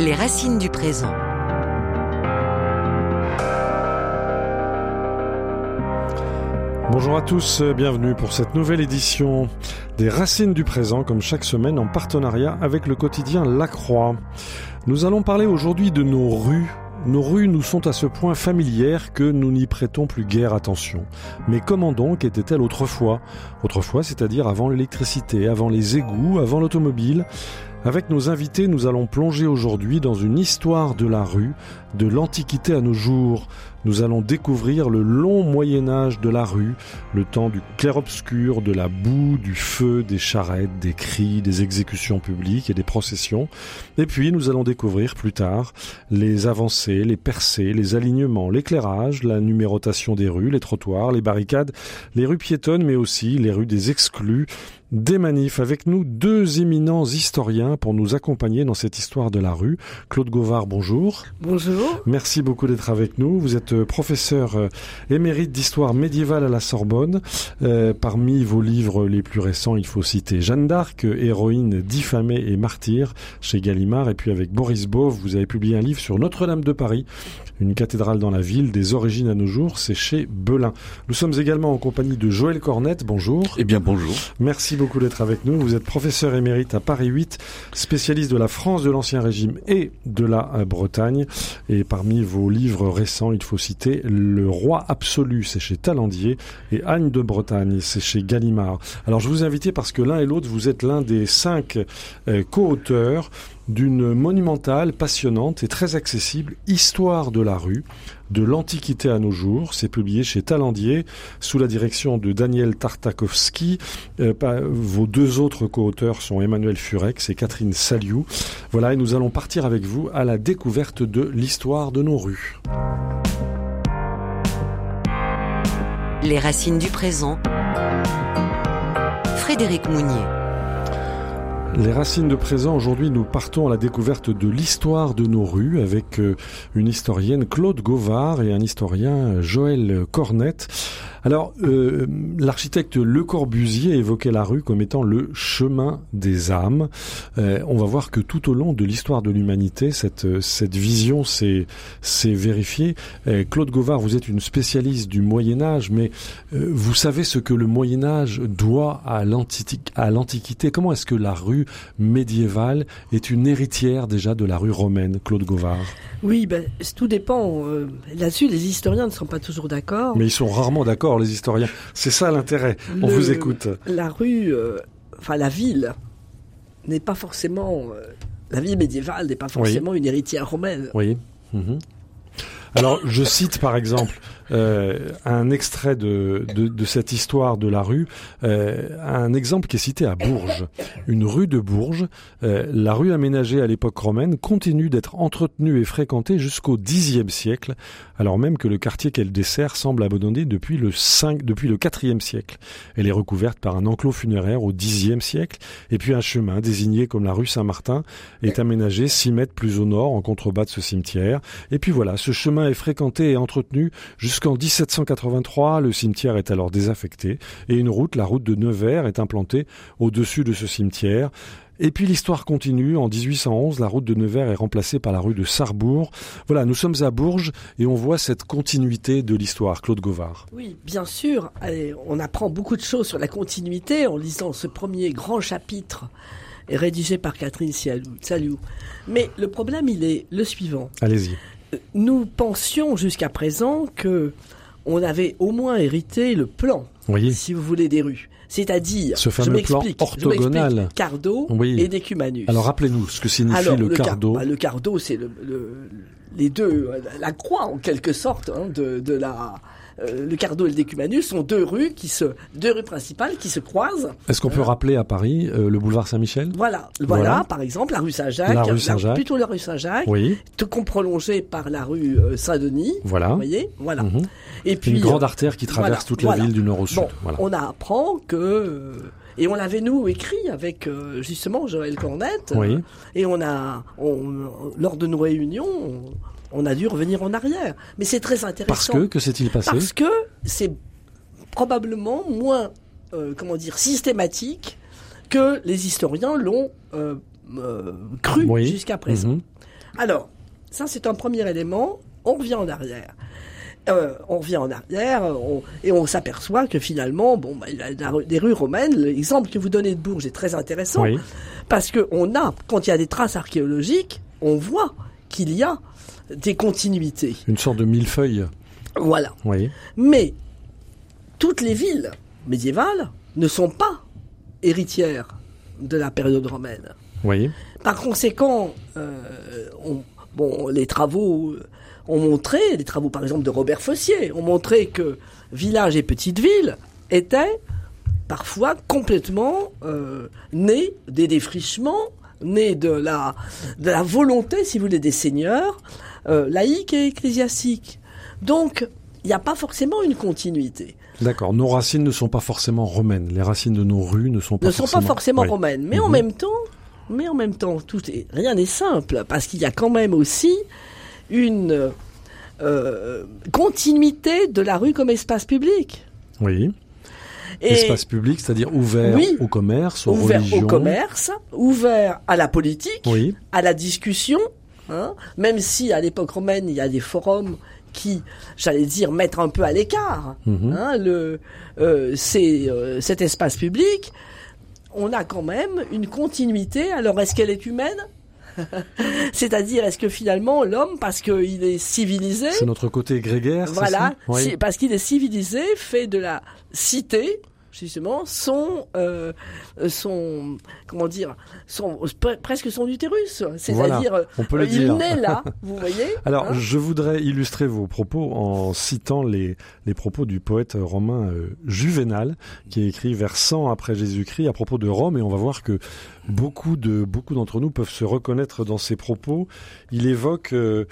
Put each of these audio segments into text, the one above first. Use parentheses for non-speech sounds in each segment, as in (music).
Les racines du présent. Bonjour à tous, bienvenue pour cette nouvelle édition des Racines du présent, comme chaque semaine en partenariat avec le quotidien La Croix. Nous allons parler aujourd'hui de nos rues. Nos rues nous sont à ce point familières que nous n'y prêtons plus guère attention. Mais comment donc étaient-elles autrefois? Autrefois, c'est-à-dire avant l'électricité, avant les égouts, avant l'automobile avec nos invités, nous allons plonger aujourd'hui dans une histoire de la rue, de l'Antiquité à nos jours. Nous allons découvrir le long Moyen Âge de la rue, le temps du clair-obscur, de la boue, du feu, des charrettes, des cris, des exécutions publiques et des processions. Et puis nous allons découvrir plus tard les avancées, les percées, les alignements, l'éclairage, la numérotation des rues, les trottoirs, les barricades, les rues piétonnes, mais aussi les rues des exclus, des manifs. Avec nous, deux éminents historiens pour nous accompagner dans cette histoire de la rue. Claude Gauvard, bonjour. Bonjour. Merci beaucoup d'être avec nous. Vous êtes euh, professeur euh, émérite d'histoire médiévale à la Sorbonne. Euh, parmi vos livres les plus récents, il faut citer Jeanne d'Arc, héroïne diffamée et martyre chez Gallimard. Et puis avec Boris Bove, vous avez publié un livre sur Notre-Dame de Paris, une cathédrale dans la ville, des origines à nos jours. C'est chez Belin. Nous sommes également en compagnie de Joël Cornette. Bonjour. Eh bien, bonjour. Merci beaucoup d'être avec nous. Vous êtes professeur émérite à Paris 8, spécialiste de la France de l'Ancien Régime et de la euh, Bretagne. Et parmi vos livres récents, il faut citer Le Roi Absolu, c'est chez Talandier, et Anne de Bretagne, c'est chez Gallimard. Alors je vous invite parce que l'un et l'autre, vous êtes l'un des cinq euh, co-auteurs d'une monumentale, passionnante et très accessible histoire de la rue, de l'Antiquité à nos jours. C'est publié chez Talandier sous la direction de Daniel Tartakovsky. Euh, vos deux autres co-auteurs sont Emmanuel Furex et Catherine Saliou. Voilà, et nous allons partir avec vous à la découverte de l'histoire de nos rues. Les racines du présent. Frédéric Mounier. Les racines de présent, aujourd'hui nous partons à la découverte de l'histoire de nos rues avec euh, une historienne Claude Gauvard et un historien Joël Cornette. Alors, euh, l'architecte Le Corbusier évoquait la rue comme étant le chemin des âmes. Euh, on va voir que tout au long de l'histoire de l'humanité, cette, cette vision s'est vérifiée. Euh, Claude Gauvard, vous êtes une spécialiste du Moyen Âge, mais euh, vous savez ce que le Moyen Âge doit à l'Antiquité. Comment est-ce que la rue médiévale est une héritière déjà de la rue romaine, Claude Gauvard? Oui, ben, tout dépend. Là-dessus, les historiens ne sont pas toujours d'accord. Mais ils sont rarement d'accord les historiens. C'est ça l'intérêt. On vous écoute. La rue, euh, enfin la ville, n'est pas forcément. Euh, la ville médiévale n'est pas forcément une héritière romaine. Oui. Mhm. Alors, je cite par exemple euh, un extrait de, de, de, cette histoire de la rue, euh, un exemple qui est cité à Bourges. Une rue de Bourges, euh, la rue aménagée à l'époque romaine, continue d'être entretenue et fréquentée jusqu'au Xe siècle, alors même que le quartier qu'elle dessert semble abandonné depuis le 5, depuis le 4e siècle. Elle est recouverte par un enclos funéraire au Xe siècle, et puis un chemin désigné comme la rue Saint-Martin est aménagé 6 mètres plus au nord en contrebas de ce cimetière. Et puis voilà, ce chemin est fréquenté et entretenu jusqu'à Jusqu'en 1783, le cimetière est alors désaffecté et une route, la route de Nevers, est implantée au-dessus de ce cimetière. Et puis l'histoire continue. En 1811, la route de Nevers est remplacée par la rue de Sarrebourg. Voilà, nous sommes à Bourges et on voit cette continuité de l'histoire. Claude Gauvard. Oui, bien sûr. on apprend beaucoup de choses sur la continuité en lisant ce premier grand chapitre rédigé par Catherine Saliou. Mais le problème, il est le suivant. Allez-y nous pensions jusqu'à présent que on avait au moins hérité le plan, si vous voulez, des rues. C'est-à-dire, ce fameux plan orthogonal, cardo et décumanus. Alors rappelez-nous ce que signifie le, cardo. Bah, le cardo, c'est le, les deux, la croix en quelque sorte hein, de, de la euh, le Cardo et le Décumanus sont deux rues qui se, deux rues principales qui se croisent. Est-ce qu'on peut rappeler à Paris euh, le boulevard Saint-Michel? Voilà, voilà, par exemple, la rue Saint-Jacques. La rue Saint-Jacques. Plutôt la rue Saint-Jacques. Oui. Tout prolongé par la rue euh, Saint-Denis. Voilà. Vous voyez, voilà. Mhm. Et puis une grande artère qui traverse toute la ville du nord au sud. voilà. On apprend que et on l'avait nous écrit avec justement Joël Cornette. Oui. Et on a, on, lors de nos réunions, on a dû revenir en arrière. Mais c'est très intéressant. Parce que, que s'est-il passé Parce que c'est probablement moins, euh, comment dire, systématique que les historiens l'ont euh, euh, cru Oui. jusqu'à présent. Mhm. Alors, ça c'est un premier élément. On revient en arrière. Euh, on revient en arrière on- et on s'aperçoit que finalement, bon, bah, il y a la rue- des rues romaines. L'exemple que vous donnez de Bourges est très intéressant Oui. parce que on a, quand il y a des traces archéologiques, on voit qu'il y a des continuités. Une sorte de millefeuille. Voilà. Oui. Mais toutes les villes médiévales ne sont pas héritières de la période romaine. Oui. Par conséquent, euh, on- bon, les travaux ont montré, les travaux par exemple de Robert Fossier, ont montré que villages et petites villes étaient parfois complètement euh, nés des défrichements, nés de la, de la volonté, si vous voulez, des seigneurs, euh, laïques et ecclésiastiques. Donc, il n'y a pas forcément une continuité. D'accord. Nos racines ne sont pas forcément romaines. Les racines de nos rues ne sont pas ne sont forcément, pas forcément Oui. romaines. Mais en Mhm. même temps, mais en même temps, tout est, rien n'est simple parce qu'il y a quand même aussi une euh, continuité de la rue comme espace public. Oui. Et Espace public, c'est-à-dire ouvert Oui. au commerce, aux ouvert religions. au commerce, ouvert à la politique, Oui. à la discussion. Hein. même si à l'époque romaine il y a des forums qui, j'allais dire, mettent un peu à l'écart Mhm. hein, le, euh, c'est, euh, cet espace public, on a quand même une continuité. Alors, est-ce qu'elle est humaine? (laughs) C'est-à-dire, est-ce que finalement, l'homme, parce qu'il est civilisé, C'est notre côté grégaire, voilà, Oui. parce qu'il est civilisé, fait de la cité, justement, son, euh, son, comment dire, son, pre- presque son utérus. C'est-à-dire, euh, on peut le il dire. naît là, (laughs) vous voyez Alors, hein je voudrais illustrer vos propos en citant les, les propos du poète romain euh, Juvénal, qui a écrit vers 100 après Jésus-Christ à propos de Rome, et on va voir que beaucoup de beaucoup d'entre nous peuvent se reconnaître dans ses propos. Il évoque euh,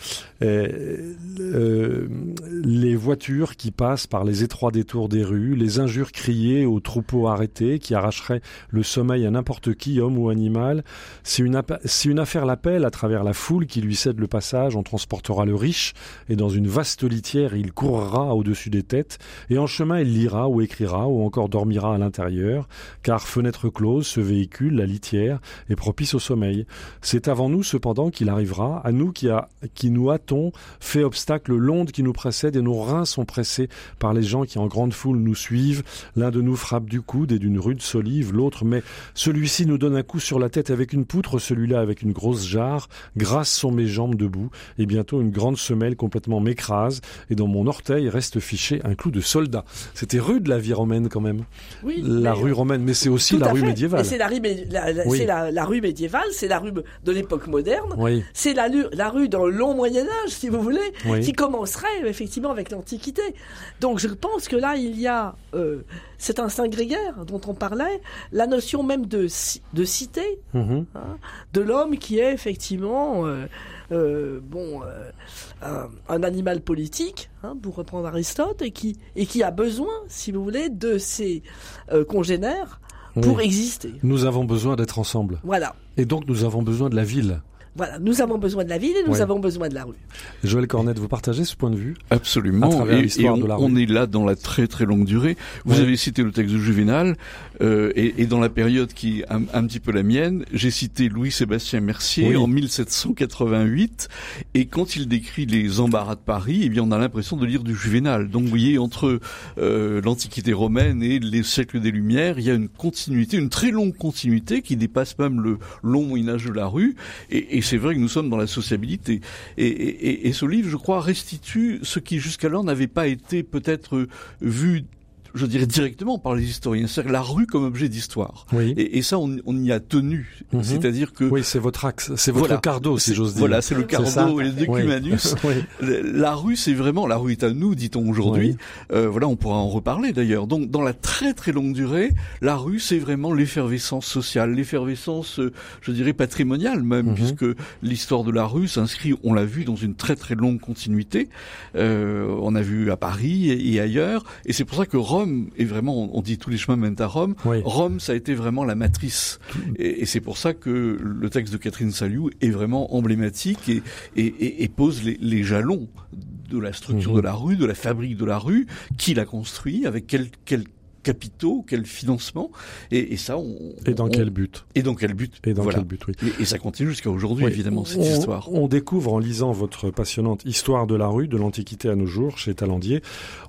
euh, euh, les voitures qui passent par les étroits détours des rues, les injures criées aux troupeaux arrêtés qui arracheraient le sommeil à n'importe qui, homme ou animal. Si une, si une affaire l'appelle à travers la foule qui lui cède le passage, on transportera le riche, et dans une vaste litière, il courra au-dessus des têtes, et en chemin, il lira ou écrira, ou encore dormira à l'intérieur, car fenêtre close, ce véhicule, la litière, est propice au sommeil. C'est avant nous, cependant, qu'il arrivera, à nous qui, a, qui nous hâtons, fait obstacle l'onde qui nous précède, et nos reins sont pressés par les gens qui en grande foule nous suivent. L'un de nous frappe du coude et d'une rude solive, l'autre met celui-ci nous donne un coup sur la tête avec une poutre, celui-là avec une grosse jarre. Grâce sont mes jambes debout, et bientôt une grande semelle complètement m'écrase, et dans mon orteil reste fiché un clou de soldat. C'était rude la vie romaine quand même. oui, La mais- rue romaine, mais c'est aussi la rue médiévale. Et la rue, mé- la, la- Oui. c'est la, la rue médiévale, c'est la rue de l'époque moderne. Oui, C'est la, rue dans le long Moyen Âge, si vous voulez, Oui. qui commencerait effectivement avec l'Antiquité. Donc je pense que là, il y a euh, cet instinct grégaire dont on parlait, la notion même de, ci- de cité, Mhm. hein, de l'homme qui est effectivement euh, euh, bon euh, un, un animal politique, hein, pour reprendre Aristote, et qui, et qui a besoin, si vous voulez, de ses euh, congénères pour exister. Nous avons besoin d'être ensemble. Voilà. Et donc nous avons besoin de la ville. Voilà, nous avons besoin de la ville et nous Ouais. avons besoin de la rue. Joël Cornette, vous partagez ce point de vue Absolument. À travers et on, de la on rue. est là dans la très très longue durée. Vous Ouais. avez cité le texte de Juvénal, euh, et, et dans la période qui est un, un petit peu la mienne, j'ai cité Louis-Sébastien Mercier Oui. en 1788, et quand il décrit les embarras de Paris, eh bien on a l'impression de lire du Juvénal. Donc vous voyez, entre euh, l'Antiquité romaine et les siècles des Lumières, il y a une continuité, une très longue continuité qui dépasse même le long Moyen-Âge de la rue, et, et c'est vrai que nous sommes dans la sociabilité. Et, et- ce livre, je crois, restitue ce qui jusqu'alors n'avait pas été peut-être euh, vu je dirais directement par les historiens, c'est-à-dire la rue comme objet d'histoire. Oui. Et, et ça, on, on y a tenu. Mhm. C'est-à-dire que Oui, c'est votre axe, c'est votre Voilà. cardo, si j'ose dire. Voilà, c'est le cardo et le decumanus. Oui. (laughs) La rue, c'est vraiment la rue est à nous, dit-on aujourd'hui. Euh, voilà, on pourra en reparler d'ailleurs. Donc, dans la très très longue durée, la rue, c'est vraiment l'effervescence sociale, l'effervescence, euh, je dirais patrimoniale même, Mhm. puisque l'histoire de la rue s'inscrit, on l'a vu, dans une très très longue continuité. Euh, on a vu à Paris et, et ailleurs, et c'est pour ça que Rome est vraiment, on, dit tous les chemins mènent à Rome. Oui. Rome, ça a été vraiment la matrice. Et, et c'est pour ça que le texte de Catherine Saliou est vraiment emblématique et, et, et- et pose les, les jalons de la structure Mhm. de la rue, de la fabrique de la rue, qui l'a construit, avec quel, quel capitaux, quel financement, et, et ça, on, Et dans on- quel but? Et dans quel but? Et dans Voilà. quel but, oui. Et, et ça continue jusqu'à aujourd'hui, Oui. évidemment, cette on, histoire. On découvre en lisant votre passionnante Histoire de la rue, de l'Antiquité à nos jours, chez Talandier,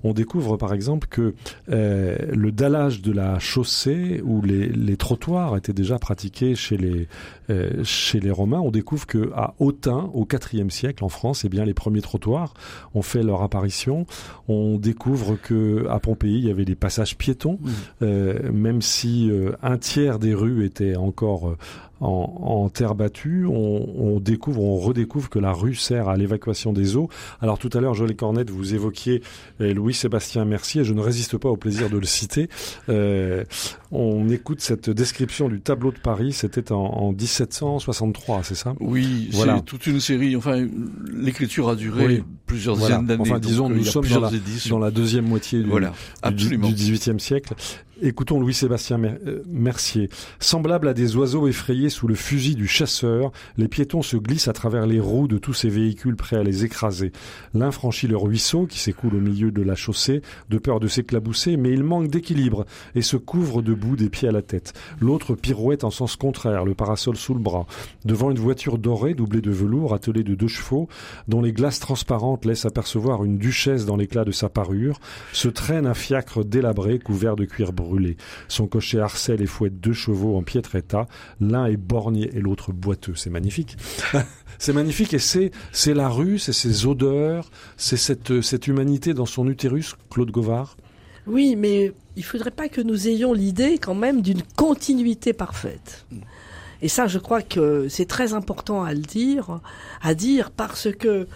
on découvre par exemple que euh, le dallage de la chaussée ou les, les trottoirs étaient déjà pratiqués chez les, euh, chez les Romains. On découvre que à Autun, au IVe siècle en France, eh bien les premiers trottoirs ont fait leur apparition. On découvre que à Pompéi, il y avait des passages piétons, Mhm. euh, même si euh, un tiers des rues étaient encore euh, en, en terre battue, on, on découvre, on redécouvre que la rue sert à l'évacuation des eaux. Alors tout à l'heure, Jolie Cornette, vous évoquiez euh, Louis-Sébastien Mercier, je ne résiste pas au plaisir de le citer. Euh, on écoute cette description du tableau de Paris, c'était en, en 1763, c'est ça? Oui, Voilà. c'est toute une série. Enfin, l'écriture a duré Oui. plusieurs Voilà. d'années. Enfin, disons, nous sommes dans la- éditions. Dans la deuxième moitié du, Voilà, du, absolument. du XVIIIe siècle. Écoutons Louis-Sébastien euh, Mercier. Semblable à des oiseaux effrayés sous le fusil du chasseur, les piétons se glissent à travers les roues de tous ces véhicules prêts à les écraser. L'un franchit le ruisseau qui s'écoule au milieu de la chaussée, de peur de s'éclabousser, mais il manque d'équilibre et se couvre debout des pieds à la tête. L'autre pirouette en sens contraire, le parasol sous le bras. Devant une voiture dorée doublée de velours attelée de deux chevaux, dont les glaces transparentes laissent apercevoir une duchesse dans l'éclat de sa parure, se traîne un fiacre délabré couvert de cuir brûlé. Son cocher harcèle et fouette deux chevaux en piètre état. L'un est borgné et l'autre boiteux. C'est magnifique. (laughs) c'est magnifique et c'est, c'est la rue, c'est ses odeurs, c'est cette, cette humanité dans son utérus, Claude Govard. Oui, mais il faudrait pas que nous ayons l'idée quand même d'une continuité parfaite. Et ça, je crois que c'est très important à le dire, à dire parce que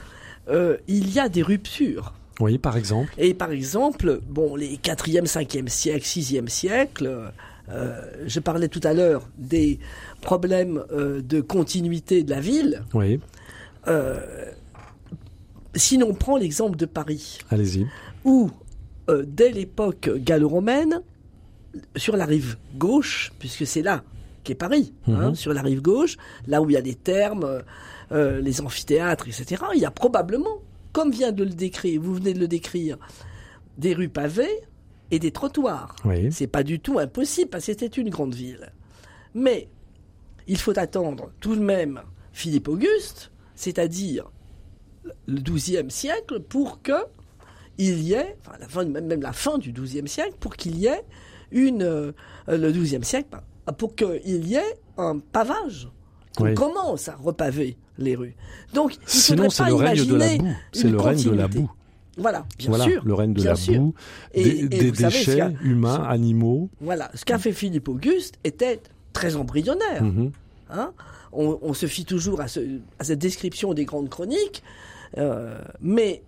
euh, il y a des ruptures. Oui, par exemple. Et par exemple, bon, les 4e, 5e siècle, 6e siècle, euh, je parlais tout à l'heure des problèmes euh, de continuité de la ville. Oui, Euh, si l'on prend l'exemple de Paris, allez-y. où, dès l'époque gallo-romaine, sur la rive gauche, puisque c'est là qu'est Paris, hein, Mhm. sur la rive gauche, là où il y a les thermes, les amphithéâtres, etc., il y a probablement, comme vient de le décrire, vous venez de le décrire, des rues pavées et des trottoirs. Oui. C'est pas du tout impossible parce que c'était une grande ville. Mais il faut attendre tout de même Philippe Auguste, c'est-à-dire le XIIe siècle, pour que il y ait, enfin la fin, même, la fin du XIIe siècle, pour qu'il y ait une, euh, le XIIe siècle, pour qu'il y ait un pavage. Qu'on Oui. commence à repaver les rues. Donc, il Sinon, c'est le règne de la boue. C'est le règne de la boue. Voilà, bien voilà, sûr. le règne de la sûr. boue, Et- des, et des vous savez, ce déchets humains, animaux. Voilà, ce qu'a fait Philippe Auguste était très embryonnaire. Mhm. hein. on, on se fie toujours à, ce- à cette description des grandes chroniques, euh, mais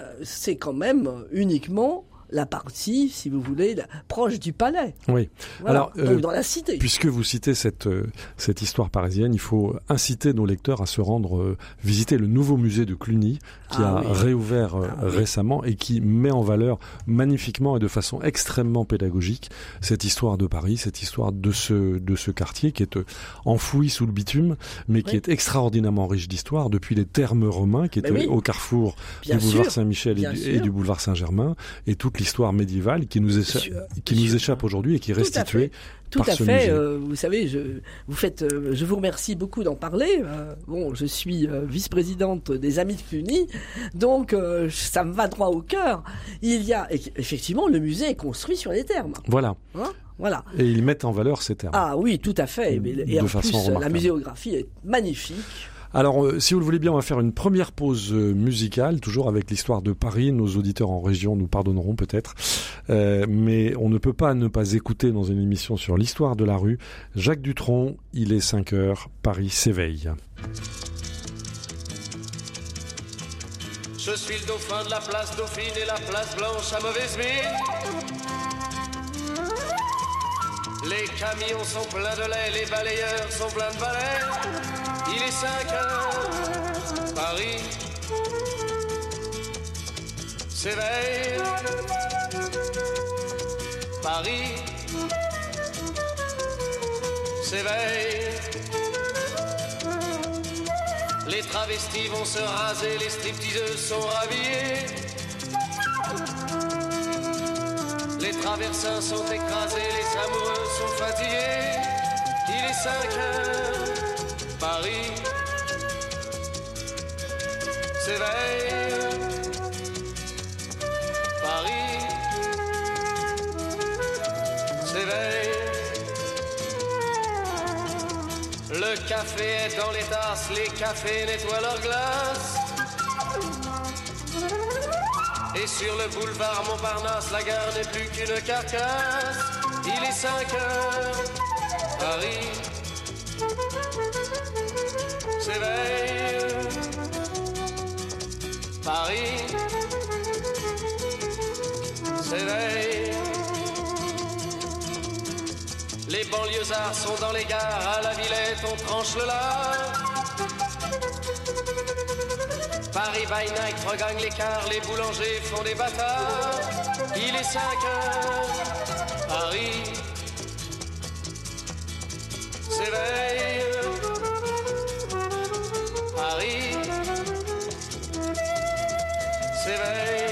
euh, c'est quand même uniquement la partie, si vous voulez, la- proche du palais. Oui. Voilà, Alors, euh, dans la cité. Puisque vous citez cette, euh, cette histoire parisienne, il faut inciter nos lecteurs à se rendre euh, visiter le nouveau musée de Cluny qui Ah a oui. réouvert euh, Ah oui. récemment et qui met en valeur magnifiquement et de façon extrêmement pédagogique cette histoire de Paris, cette histoire de ce, de ce quartier qui est enfoui sous le bitume, mais qui est extraordinairement riche d'histoire depuis les thermes romains qui Mais étaient au carrefour Bien du boulevard. Saint-Michel et, du boulevard Saint-Germain et toute l'histoire médiévale qui nous, écha- Sûr, qui nous sûr. échappe aujourd'hui et qui est Tout à restituée fait. Tout à fait. euh, vous savez, je, vous faites, euh, je vous remercie beaucoup d'en parler. euh, bon, je suis vice-présidente des Amis de Cluny, donc ça me va droit au cœur. Il y a eff- effectivement le musée est construit sur les termes. Voilà. hein, voilà. Et ils mettent en valeur ces termes. Ah oui, tout à fait. Et De en façon plus, la muséographie est magnifique. Alors, euh, si vous le voulez bien, on va faire une première pause euh, musicale, toujours avec l'histoire de Paris. Nos auditeurs en région nous pardonneront peut-être. Euh, mais on ne peut pas ne pas écouter dans une émission sur l'histoire de la rue. Jacques Dutronc, il est 5 heures, Paris s'éveille. Les camions sont pleins de lait, les balayeurs sont pleins de balais. Il est 5 heures, Paris s'éveille. Paris s'éveille. Les travestis vont se raser, les stripteaseuses sont rhabillées. Les traversins sont écrasés, les amoureux sont fatigués. Il est 5 heures, Paris s'éveille. Paris s'éveille. Le café est dans les tasses, les cafés nettoient leurs glaces. Et sur le boulevard Montparnasse, la gare n'est plus qu'une carcasse. Il est 5 heures, Paris s'éveille. Paris s'éveille. Les banlieusards sont dans les gares, à la Villette on tranche le lard. Paris by regagne l'écart, les boulangers font des bâtards. Il est 5 heures, Paris s'éveille. Paris s'éveille.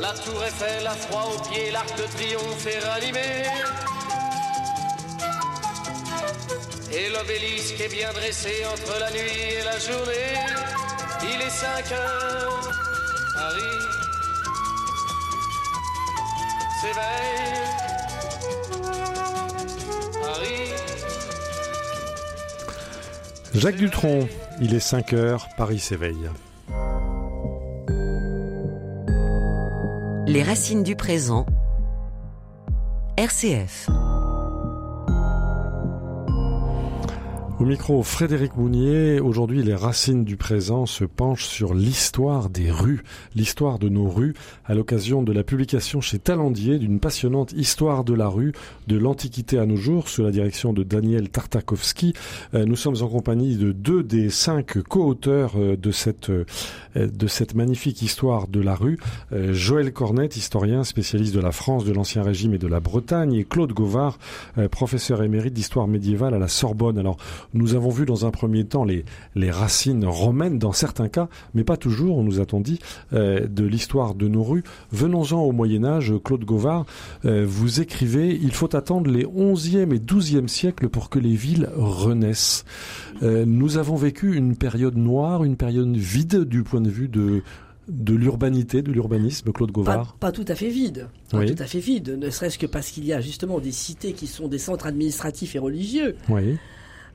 La tour Eiffel a froid aux pieds, l'arc de triomphe est ranimé. Et l'obélisque est bien dressé entre la nuit et la journée. Il est 5 heures, Paris s'éveille. Paris Jacques Dutronc, il est 5 heures, Paris s'éveille. Les racines du présent. RCF. Au micro, Frédéric Mounier. Aujourd'hui, les racines du présent se penchent sur l'histoire des rues, l'histoire de nos rues, à l'occasion de la publication chez Talandier d'une passionnante histoire de la rue, de l'Antiquité à nos jours, sous la direction de Daniel Tartakovsky. Euh, nous sommes en compagnie de deux des cinq co-auteurs euh, de cette, euh, de cette magnifique histoire de la rue. Joël Cornette, historien spécialiste de la France, de l'Ancien Régime et de la Bretagne, et Claude Gauvard, professeur émérite d'histoire médiévale à la Sorbonne. Alors, nous avons vu dans un premier temps les, les racines romaines dans certains cas, mais pas toujours, on nous a-t-on dit, euh, de l'histoire de nos rues. Venons-en au Moyen Âge, Claude Gauvard, euh, vous écrivez, il faut attendre les 11e et 12e siècles pour que les villes renaissent. Euh, nous avons vécu une période noire, une période vide du point de vue de, de l'urbanité, de l'urbanisme, Claude Gauvard pas, pas, tout à fait vide. Pas oui. tout à fait vide, ne serait-ce que parce qu'il y a justement des cités qui sont des centres administratifs et religieux. Oui.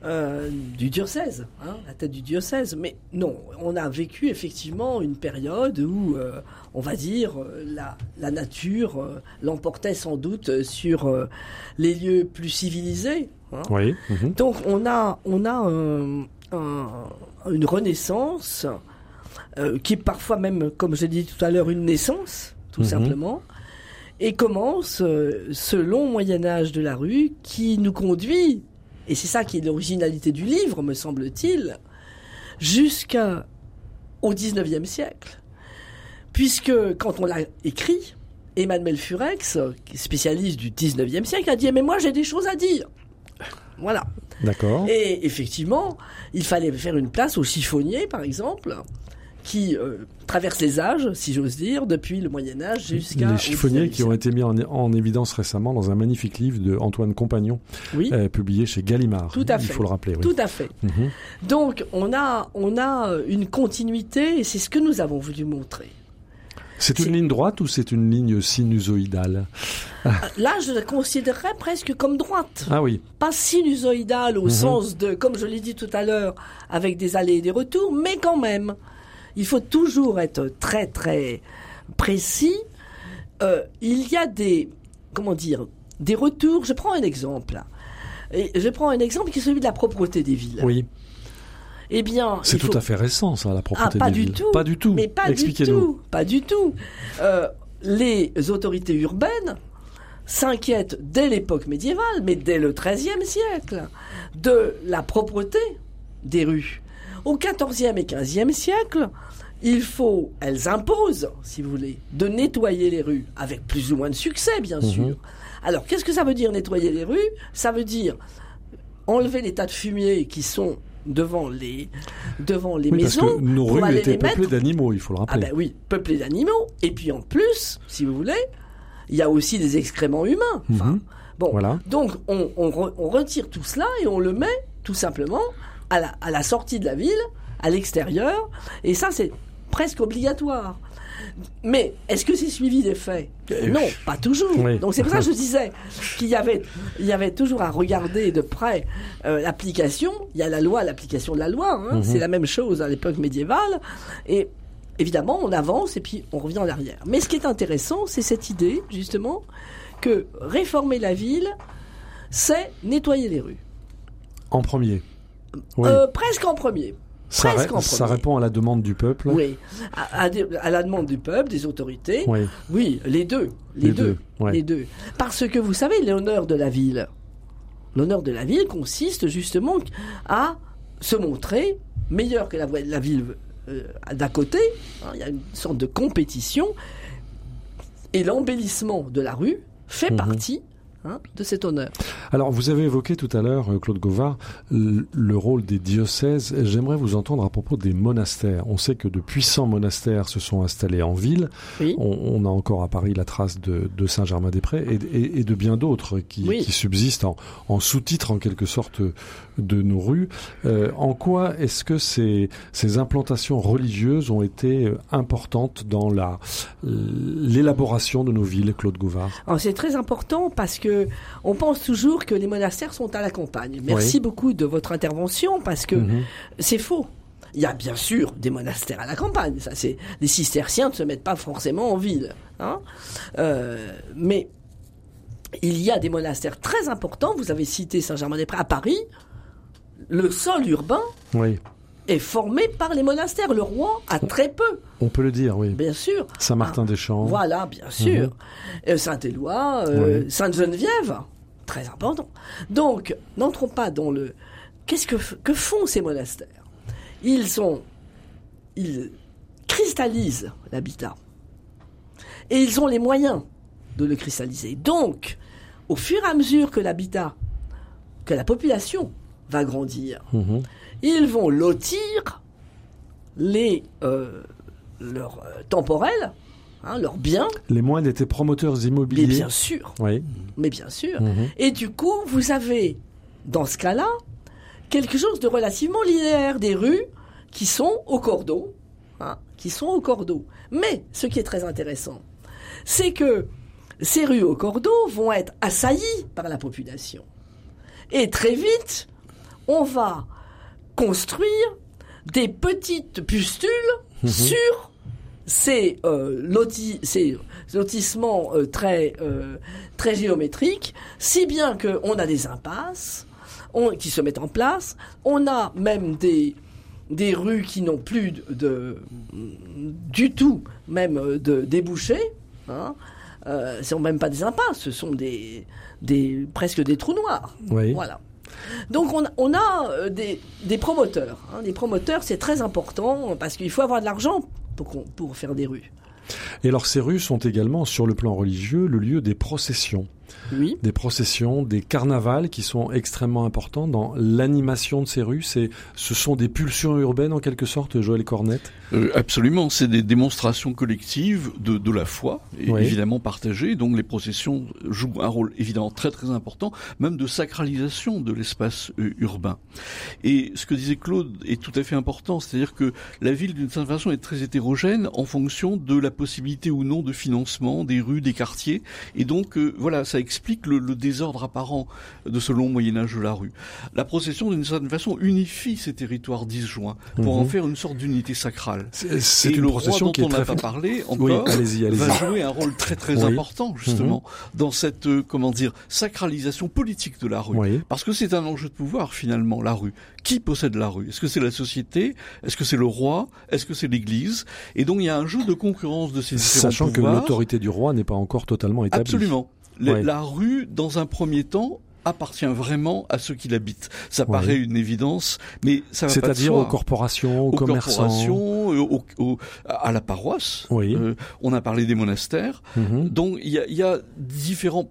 Euh, du diocèse, hein, la tête du diocèse. Mais non, on a vécu effectivement une période où, euh, on va dire, la, la nature euh, l'emportait sans doute sur euh, les lieux plus civilisés. Hein. Oui. Mhm. Donc on a, on a un, un, une renaissance euh, qui est parfois même, comme j'ai dit tout à l'heure, une naissance, tout Mhm. simplement. Et commence euh, ce long Moyen Âge de la rue qui nous conduit et c'est ça qui est l'originalité du livre, me semble-t-il, jusqu'au XIXe siècle. Puisque quand on l'a écrit, Emmanuel Furex, spécialiste du XIXe siècle, a dit Mais moi j'ai des choses à dire. Voilà. D'accord. Et effectivement, il fallait faire une place aux chiffonniers, par exemple, qui euh, traversent les âges, si j'ose dire, depuis le Moyen Âge jusqu'à... Les chiffonniers qui ont été mis en, en, évidence récemment dans un magnifique livre de Antoine Compagnon, oui. euh, publié chez Gallimard. Tout à fait. Il faut le rappeler. Oui. Tout à fait. Mm -hmm. Donc, on a, on a une continuité et c'est ce que nous avons voulu montrer. C'est une ligne droite ou c'est une ligne sinusoïdale? (laughs) Là, je la considérerais presque comme droite. Ah oui. Pas sinusoïdale au Mhm. sens de, comme je l'ai dit tout à l'heure, avec des allées et des retours, mais quand même, il faut toujours être très très précis. Euh, il y a des, comment dire, des retours. Je prends un exemple. Et je prends un exemple qui est celui de la propreté des villes. Oui. Eh bien, c'est tout faut... à fait récent, ça, la propreté ah, pas des du villes. Tout. Pas du tout. Mais pas du tout. Pas du tout. Euh, les autorités urbaines s'inquiètent dès l'époque médiévale, mais dès le XIIIe siècle, de la propreté des rues. Au XIVe et XVe siècle, il faut, elles imposent, si vous voulez, de nettoyer les rues, avec plus ou moins de succès, bien Mhm. sûr. Alors, qu'est-ce que ça veut dire nettoyer les rues? Ça veut dire enlever les tas de fumier qui sont devant les, devant les Oui, parce maisons que nos pour rues aller étaient les peuplées d'animaux, il faut le Ah rappeler. ben oui, peuplé d'animaux. Et puis en plus, si vous voulez, il y a aussi des excréments humains. Enfin, Mhm. bon, Voilà. donc on, on re- on retire tout cela et on le met tout simplement à la, à la sortie de la ville, à l'extérieur. Et ça, c'est presque obligatoire. Mais est-ce que c'est suivi des faits? Non, pas toujours. Oui. Donc c'est pour ça que je (laughs) disais qu'il y avait, il y avait toujours à regarder de près euh, l'application. Il y a la loi, l'application de la loi. Mhm. hein. C'est la même chose à l'époque médiévale. Et évidemment, on avance et puis on revient en arrière. Mais ce qui est intéressant, c'est cette idée, justement, que réformer la ville, c'est nettoyer les rues. En premier. Oui. Euh, presque en premier. Ça, presque ré- en ça répond à la demande du peuple. Oui. À, à des- à la demande du peuple, des autorités. Oui. Oui, les deux. Les, Les deux. deux, ouais. Les deux. Parce que vous savez, l'honneur de la ville, l'honneur de la ville consiste justement à se montrer meilleur que la ville euh, d'à côté. hein, Il y a une sorte de compétition. Et l'embellissement de la rue fait Mhm. partie hein, de cet honneur. Alors, vous avez évoqué tout à l'heure, euh, Claude Gauvard, le, le rôle des diocèses. J'aimerais vous entendre à propos des monastères. On sait que de puissants monastères se sont installés en ville. Oui. On, on a encore à Paris la trace de, de Saint-Germain-des-Prés et, et- et de bien d'autres qui, Oui. qui subsistent en, en sous-titre en quelque sorte de nos rues. Euh, en quoi est-ce que ces, ces implantations religieuses ont été euh, importantes dans la l'élaboration de nos villes, Claude Gauvard Alors, c'est très important parce que on pense toujours que les monastères sont à la campagne. Merci beaucoup de votre intervention parce que Mhm. c'est faux. Il y a bien sûr des monastères à la campagne. Ça, c'est les cisterciens ne se mettent pas forcément en ville, hein. Euh, mais il y a des monastères très importants. Vous avez cité Saint-Germain-des-Prés à Paris. Le sol urbain Oui, est formé par les monastères. Le roi a très peu, on peut le dire, oui. bien sûr. Saint-Martin-des-Champs. Voilà, bien sûr. Euh, Saint-Éloi, euh, Sainte-Geneviève, très important. Donc, n'entrons pas dans le... Qu'est-ce que font ces monastères? Ils sont... Ils cristallisent l'habitat. Et ils ont les moyens de le cristalliser. Donc, au fur et à mesure que l'habitat, que la population va grandir, Mhm. Ils vont lotir les euh, leurs euh, temporels, hein, leurs biens, Les moines étaient promoteurs mais immobiliers. bien sûr, Oui. mais bien sûr. Mhm. Et du coup, vous avez, dans ce cas-là, quelque chose de relativement linéaire, des rues qui sont au cordeau, hein, qui sont au cordeau. Mais ce qui est très intéressant, c'est que ces rues au cordeau vont être assaillies par la population. Et très vite, on va construire des petites pustules sur ces, euh, loti- ces lotissements euh, très, euh, très géométriques, si bien qu'on a des impasses on- qui se mettent en place, on a même des, des rues qui n'ont plus de, de- du tout même de débouchés. Hein. Ce sont même pas des impasses, ce sont des, des presque des trous noirs. Oui. Voilà. Donc on, on a euh, des, des promoteurs. hein. Des promoteurs, c'est très important parce qu'il faut avoir de l'argent pour, faire des rues. Et alors ces rues sont également, sur le plan religieux, le lieu des processions. Oui. Des processions, des carnavals qui sont extrêmement importants dans l'animation de ces rues. C'est, ce sont des pulsions urbaines en quelque sorte, Joël Cornette? Euh, absolument, c'est des démonstrations collectives de, de la foi, et Oui. évidemment partagées. Donc les processions jouent un rôle évidemment très très important, même de sacralisation de l'espace euh, urbain. Et ce que disait Claude est tout à fait important, c'est-à-dire que la ville d'une certaine façon est très hétérogène en fonction de la possibilité ou non de financement des rues, des quartiers. Et donc euh, voilà, ça explique le, le désordre apparent de ce long Moyen Âge de la rue. La procession d'une certaine façon unifie ces territoires disjoints pour en Mhm. faire une sorte d'unité sacrale. C'est, une le procession roi qui dont est on n'a très pas parlé Oui, encore allez-y, allez-y. va jouer un rôle très très Oui. Mhm. important justement dans cette euh, comment dire sacralisation politique de la rue. Oui. Parce que c'est un enjeu de pouvoir finalement la rue. Qui possède la rue? Est-ce que c'est la société? Est-ce que c'est le roi? Est-ce que c'est l'Église? Et donc il y a un jeu de concurrence de ces différents Sachant que l'autorité du roi n'est pas encore totalement établie. Absolument. La, Ouais. la rue, dans un premier temps, appartient vraiment à ceux qui l'habitent. Ça paraît une évidence, mais ça va C'est-à-dire aux corporations, aux, aux commerçants. corporations, euh, à la paroisse. Oui. Euh, on a parlé des monastères. Mhm. Donc il y a, il y a différents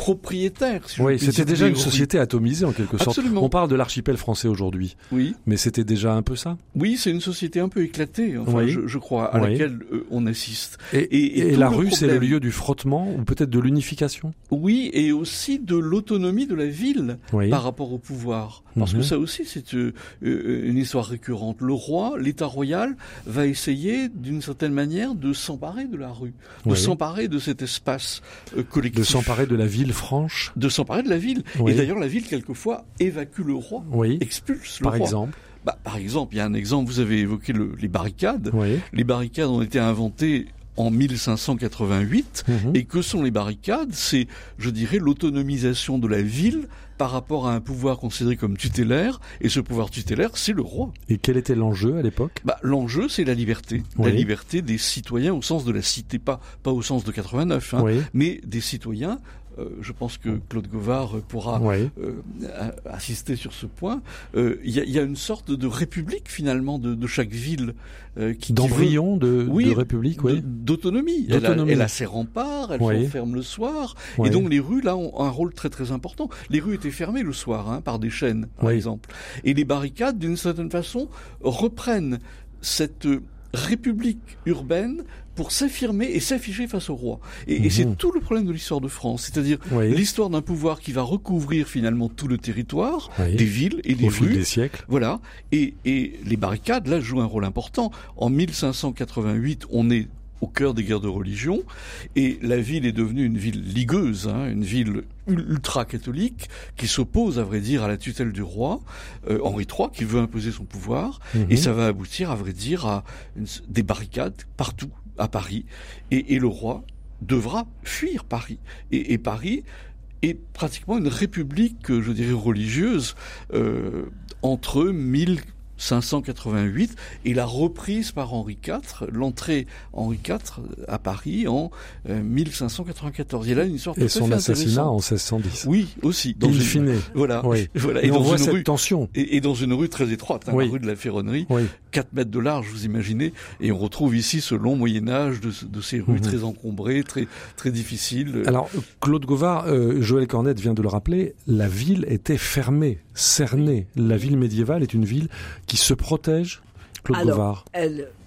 propriétaire. si Oui, c'était déjà une société atomisée en quelque sorte. Absolument. On parle de l'archipel français aujourd'hui, Oui, mais c'était déjà un peu ça? oui, c'est une société un peu éclatée, enfin, Oui. je, je crois, à Oui. laquelle euh, on assiste. Et, Et- et et tout la rue, c'est le lieu du frottement ou peut-être de l'unification? Oui, et aussi de l'autonomie de la ville Oui. par rapport au pouvoir. Parce Mhm. que ça aussi, c'est euh, euh, une histoire récurrente. Le roi, l'État royal, va essayer, d'une certaine manière, de s'emparer de la rue, de Oui. s'emparer de cet espace euh, collectif. De s'emparer de la ville franche. de s'emparer de la ville. Oui. Et d'ailleurs, la ville, quelquefois, évacue le roi, Oui. expulse le Par roi. exemple. Bah, par exemple, il y a un exemple, vous avez évoqué le- les barricades. Oui. Les barricades ont été inventées en 1588. Mhm. Et que sont les barricades C'est, je dirais, l'autonomisation de la ville par rapport à un pouvoir considéré comme tutélaire. Et ce pouvoir tutélaire, c'est le roi. Et quel était l'enjeu à l'époque? Bah, l'enjeu, c'est la liberté. La liberté des citoyens au sens de la cité, pas, pas au sens de 89, hein, Oui. mais des citoyens. Euh, je pense que Claude Govard pourra Oui. euh, assister sur ce point. Euh, Il y, y a une sorte de république finalement de, de chaque ville euh, qui D'embryon de, Oui, de république, oui. d'autonomie. Elle, elle a ses remparts, elle Oui. s'enferme le soir, et donc les rues là ont un rôle très très important. Les rues étaient fermées le soir hein, par des chaînes, par exemple, et les barricades d'une certaine façon reprennent cette euh, république urbaine pour s'affirmer et s'afficher face au roi. Et, et Mhm. c'est tout le problème de l'histoire de France, c'est-à-dire Oui. l'histoire d'un pouvoir qui va recouvrir finalement tout le territoire, Oui. des villes et des Au fil des siècles. Voilà. Et, et les barricades, là, jouent un rôle important. En 1588, on est au cœur des guerres de religion, et la ville est devenue une ville ligueuse, hein, une ville ultra-catholique, qui s'oppose, à vrai dire, à la tutelle du roi, euh, Henri III, qui veut imposer son pouvoir, Mhm. et ça va aboutir, à vrai dire, à une- des barricades partout à Paris, et, et le roi devra fuir Paris. Et, et Paris est pratiquement une république, je dirais, religieuse, euh, entre 1588 et la reprise par Henri IV, l'entrée Henri IV à Paris en euh, 1594. Il a là une tout Et son assassinat en intéressante. 1610. Oui, aussi. Dans In une- fine. Voilà. Oui. (laughs) voilà. Et, Et, on dans voit une cette rue, tension. et, et dans une rue très étroite, hein, Oui. la rue de la Ferronnerie, Oui. 4 mètres de large, vous imaginez, et on retrouve ici ce long Moyen Âge de ces rues Mhm. très encombrées, très très difficiles. Alors, Claude Gauvard, euh, Joël Cornette vient de le rappeler, la ville était fermée, cernée. La ville médiévale est une ville qui se protège. Claude Alors,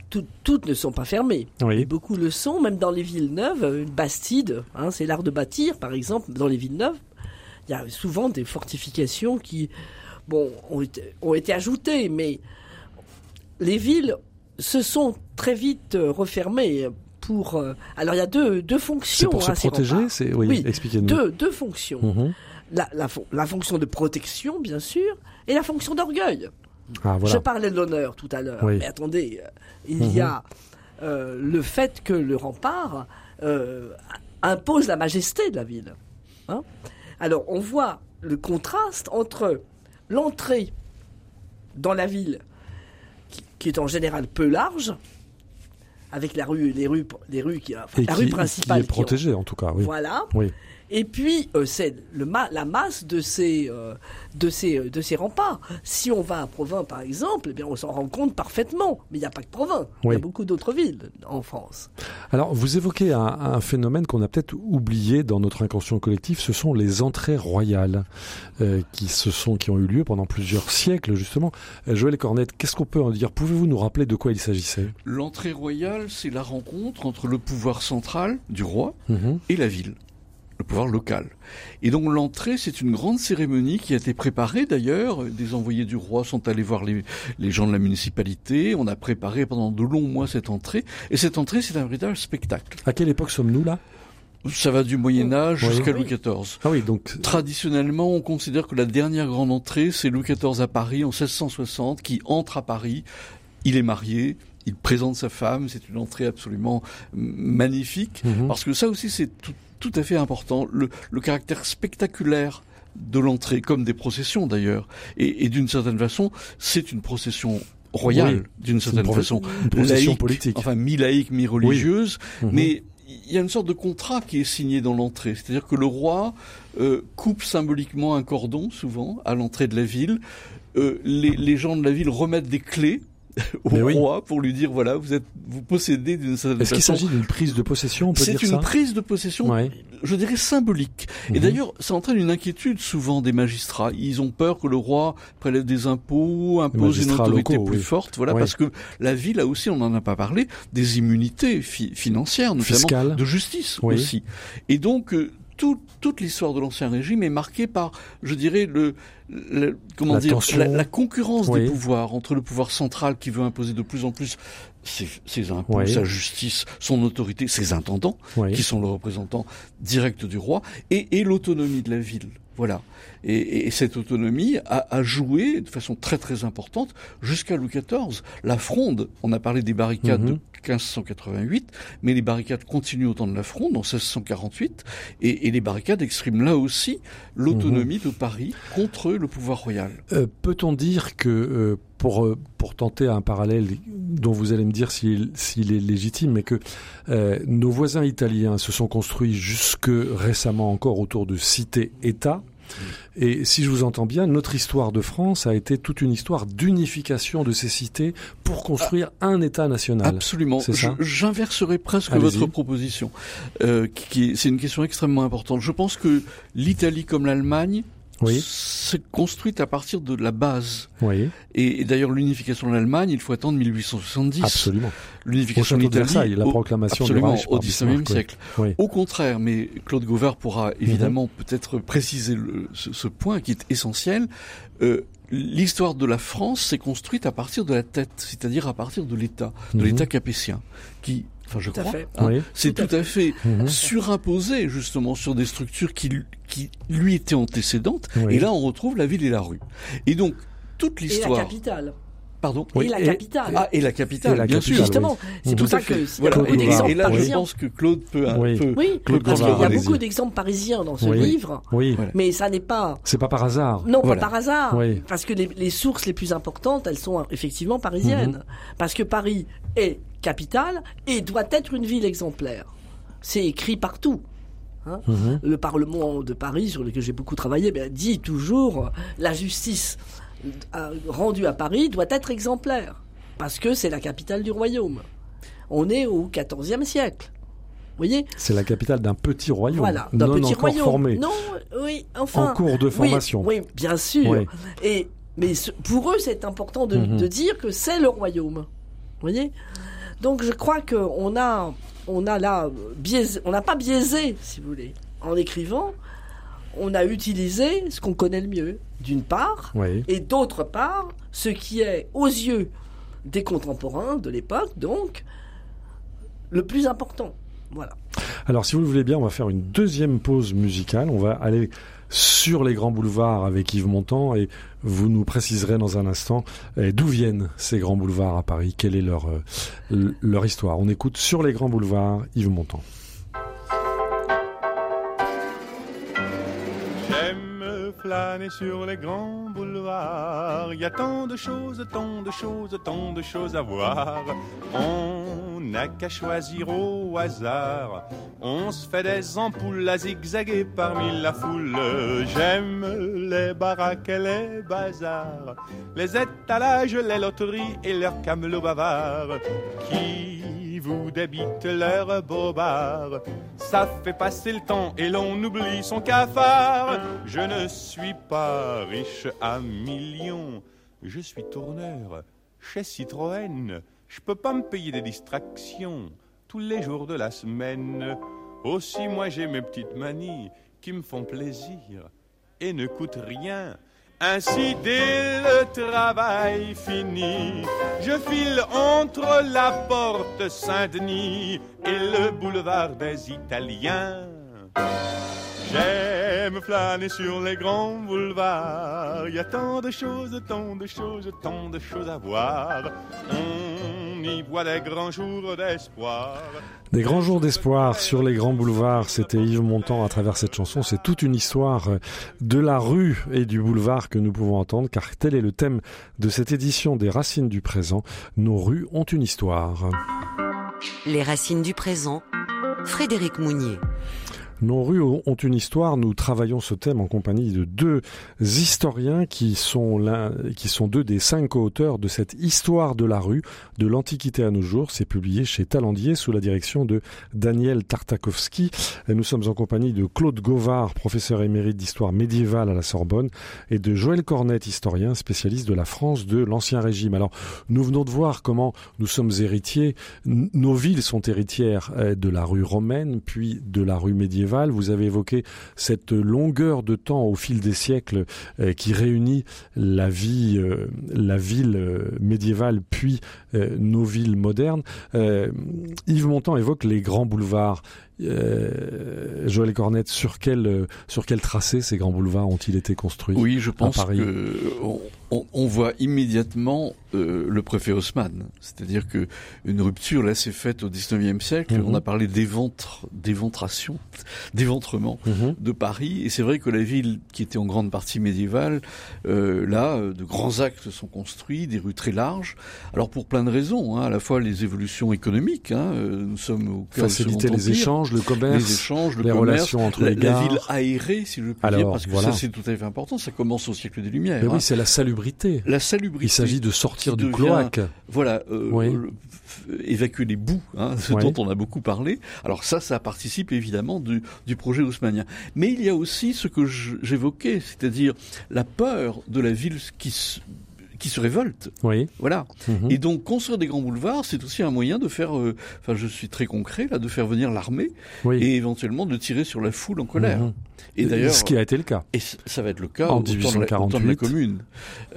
tout- toutes ne sont pas fermées. Oui. Beaucoup le sont, même dans les villes neuves. Une bastide, hein, c'est l'art de bâtir, par exemple, dans les villes neuves. Il y a souvent des fortifications qui, bon, ont été, ont été ajoutées, mais les villes se sont très vite euh, refermées pour. euh, alors il y a deux, deux C'est fonctions. pour se hein, protéger c'est oui, Oui, expliquez-nous. Deux, deux fonctions. Mhm. La, la, fon- la fonction de protection, bien sûr, et la fonction d'orgueil. Ah Je parlais de l'honneur tout à l'heure, Oui. mais attendez, euh, il Mhm. y a euh, le fait que le rempart euh, impose la majesté de la ville. Hein Alors on voit le contraste entre l'entrée dans la ville, qui, qui est en général peu large, avec la rue, les rues, les rues qui, enfin, la qui, rue qui principale. est qui en- protégée en tout cas. Oui. Voilà. Oui. Et puis, euh, c'est le ma- la masse de ces, euh, de, ces, de ces remparts. Si on va à Provins, par exemple, eh bien, on s'en rend compte parfaitement. Mais il n'y a pas que Provins. Il y a beaucoup d'autres villes en France. Alors, vous évoquez un, un phénomène qu'on a peut-être oublié dans notre inconscient collectif, ce sont les entrées royales euh, qui se sont, qui ont eu lieu pendant plusieurs siècles justement. Euh, Joël Cornette, qu'est-ce qu'on peut en dire? Pouvez-vous nous rappeler de quoi il s'agissait? L'entrée royale, c'est la rencontre entre le pouvoir central du roi Mhm. et la ville, le pouvoir local. Et donc l'entrée, c'est une grande cérémonie qui a été préparée d'ailleurs. Des envoyés du roi sont allés voir les, les gens de la municipalité. On a préparé pendant de longs mois cette entrée. Et cette entrée, c'est un véritable spectacle. À quelle époque sommes-nous là? Ça va du Moyen Âge Oui. jusqu'à Oui. Louis XIV. Ah oui, donc Traditionnellement, on considère que la dernière grande entrée, c'est Louis XIV à Paris en 1660, qui entre à Paris. Il est marié, il présente sa femme. C'est une entrée absolument magnifique. Mhm. Parce que ça aussi, c'est tout, tout à fait important. Le, le caractère spectaculaire de l'entrée, comme des processions d'ailleurs. Et, et d'une certaine façon, c'est une procession royale, Oui, d'une une certaine façon. une procession Laïque, politique. Enfin, mi-laïque, mi-religieuse. Mhm. Mais il y a une sorte de contrat qui est signé dans l'entrée. C'est-à-dire que le roi euh, coupe symboliquement un cordon, souvent, à l'entrée de la ville. Euh, les, les gens de la ville remettent des clés au Mais oui. roi pour lui dire voilà, vous êtes, vous possédez d'une certaine Est-ce qu'il façon. s'agit d'une prise de possession, on peut C'est dire une ça? prise de possession, Ouais. je dirais symbolique. Et Mhm. d'ailleurs, ça entraîne une inquiétude souvent des magistrats. Ils ont peur que le roi prélève des impôts, impose une autorité locaux, plus oui. forte. Voilà, Oui. parce que la ville a aussi, on n'en a pas parlé, des immunités fi- financières, notamment Fiscales. de justice aussi. Et donc, euh, tout- toute l'histoire de l'ancien régime est marquée par, je dirais, le, le- comment La dire, la, la concurrence Oui. des pouvoirs entre le pouvoir central qui veut imposer de plus en plus ses, ses impôts, Oui. sa justice, son autorité, ses intendants Oui. qui sont le représentant direct du roi, et, et l'autonomie de la ville. Voilà. Et, et cette autonomie a, a joué de façon très très importante jusqu'à Louis XIV. La fronde, on a parlé des barricades Mhm. de 1588, mais les barricades continuent au temps de la fronde en 1648, et, et les barricades expriment là aussi l'autonomie Mhm. de Paris contre le pouvoir royal. Euh, Peut-on dire que, euh, pour, euh, pour tenter un parallèle dont vous allez me dire s'il s'il est légitime, mais que euh, nos voisins italiens se sont construits jusque récemment encore autour de cités-États, et si je vous entends bien, notre histoire de France a été toute une histoire d'unification de ces cités pour construire un État national. Absolument. C'est ça Je- J'inverserai presque Allez-y. votre proposition. Euh, qui, qui- c'est une question extrêmement importante. Je pense que l'Italie comme l'Allemagne Oui, s'est construite à partir de la base. oui, Et, et d'ailleurs, l'unification de l'Allemagne, il faut attendre 1870. absolument. L'unification de l'Italie, Versailles, la proclamation absolument, du Reich au XIXe siècle. Oui. Au contraire, mais Claude Gauvert pourra Mhm. évidemment peut-être préciser le- ce, ce point qui est essentiel. Euh, L'histoire de la France s'est construite à partir de la tête, c'est-à-dire à partir de l'État, de Mhm. l'État capétien, qui, enfin je Tout à crois, fait. hein, Oui. c'est Tout à tout à fait Mhm. surimposé justement sur des structures qui, lui- qui lui étaient antécédentes. Oui. Et là, on retrouve la ville et la rue. Et donc toute Et la l'histoire, capitale. pardon. Oui, et la et- capitale. Ah, et la capitale, Et la bien capitale, sûr. Justement, oui. c'est pour Tout ça à fait. que Voilà. d'exemples Et là, je pense que Claude peut, un Oui. peu Oui, Claude parce qu'il y a beaucoup d'exemples parisiens dans ce Oui. livre, Oui, mais ça n'est pas c'est pas par hasard. non Voilà. pas par hasard, Oui. parce que les, les sources les plus importantes, elles sont effectivement parisiennes, Mhm. parce que Paris est capitale et doit être une ville exemplaire. C'est écrit partout. hein. Mhm. Le Parlement de Paris, sur lequel j'ai beaucoup travaillé, ben, dit toujours la justice euh, rendue à Paris doit être exemplaire, parce que c'est la capitale du royaume. On est au XIVe siècle. Vous voyez? C'est la capitale d'un petit royaume, Voilà, d'un non petit encore royaume. formé, Non, oui, enfin. en cours de formation. Oui, bien sûr. Oui. Et mais pour eux, c'est important de, Mhm. de dire que c'est le royaume. Vous voyez? Donc je crois qu'on a, on a là biaisé, on n'a pas biaisé, si vous voulez, en écrivant. On a utilisé ce qu'on connaît le mieux, d'une part, Oui. et d'autre part, ce qui est aux yeux des contemporains de l'époque, donc le plus important. Voilà. Alors, si vous le voulez bien, on va faire une deuxième pause musicale. On va aller sur les grands boulevards avec Yves Montand et vous nous préciserez dans un instant eh, d'où viennent ces grands boulevards à Paris, quelle est leur, euh, leur histoire? On écoute sur les grands boulevards Yves Montand. J'aime n'a qu'à choisir au hasard. On se fait des ampoules à zigzaguer parmi la foule. J'aime les baraques et les bazars. Les étalages, les loteries et leurs camelots bavards. Qui vous débitent leurs bobards. Ça fait passer le temps et l'on oublie son cafard. Je ne suis pas riche à millions. Je suis tourneur chez Citroën. Je peux pas me payer des distractions tous les jours de la semaine. Aussi, moi j'ai mes petites manies qui me font plaisir et ne coûtent rien. Ainsi, dès le travail fini, je file entre la porte Saint-Denis et le boulevard des Italiens. J'aime flâner sur les grands boulevards. Il y a tant de choses, tant de choses, tant de choses à voir. On y voit les grands jours d'espoir. Des grands jours d'espoir sur les grands boulevards, c'était Yves Montand à travers cette chanson. C'est toute une histoire de la rue et du boulevard que nous pouvons entendre, car tel est le thème de cette édition des Racines du présent. Nos rues ont une histoire. Les racines du présent. Frédéric Mounier. Nos rues ont une histoire. Nous travaillons ce thème en compagnie de deux historiens qui sont qui sont deux des cinq co-auteurs de cette histoire de la rue de l'Antiquité à nos jours. C'est publié chez Talandier sous la direction de Daniel Tartakovsky. Nous sommes en compagnie de Claude Govard, professeur émérite d'histoire médiévale à la Sorbonne, et de Joël Cornet, historien spécialiste de la France de l'Ancien Régime. Alors, nous venons de voir comment nous sommes héritiers. Nos villes sont héritières euh, de la rue romaine, puis de la rue médiévale vous avez évoqué cette longueur de temps au fil des siècles euh, qui réunit la vie, euh, la ville euh, médiévale puis nos villes modernes. Yves Montand évoque les grands boulevards. Joël Cornette, sur quel sur quel tracé ces grands boulevards ont-ils été construits Oui, je pense Paris que on, voit immédiatement euh, le préfet Haussmann. C'est-à-dire que une rupture là s'est faite au XIXe siècle. Mhm. On a parlé d'éventre, d'éventration, (laughs) d'éventrement Mhm. de Paris. Et c'est vrai que la ville, qui était en grande partie médiévale, euh, là, euh, de grands actes sont construits, des rues très larges. Alors pour plein de raisons, hein, à la fois les évolutions économiques. Hein, euh, nous sommes au cœur Faciliter les Empire, échanges, le commerce, les échanges, le les commerce, relations entre la, les la gares. ville aérée, si je peux Alors, dire, parce que voilà. ça c'est tout à fait important. Ça commence au siècle des Lumières. Mais hein. oui, c'est la salubrité. La salubrité. Il s'agit de sortir du devient- cloaque. Voilà, euh, Oui. évacuer les boues, hein, ce Oui. dont on a beaucoup parlé. Alors ça, ça participe évidemment du, du projet haussmannien. Mais il y a aussi ce que j'évoquais, c'est-à-dire la peur de la ville qui se, qui se révolte. Oui. Voilà. Mhm. Et donc construire des grands boulevards, c'est aussi un moyen de faire, euh, enfin je suis très concret là, de faire venir l'armée oui. et éventuellement de tirer sur la foule en colère. Mhm. Et d'ailleurs, ce qui a été le cas. et ça va être le cas En au temps de la- au temps de la 1848. commune.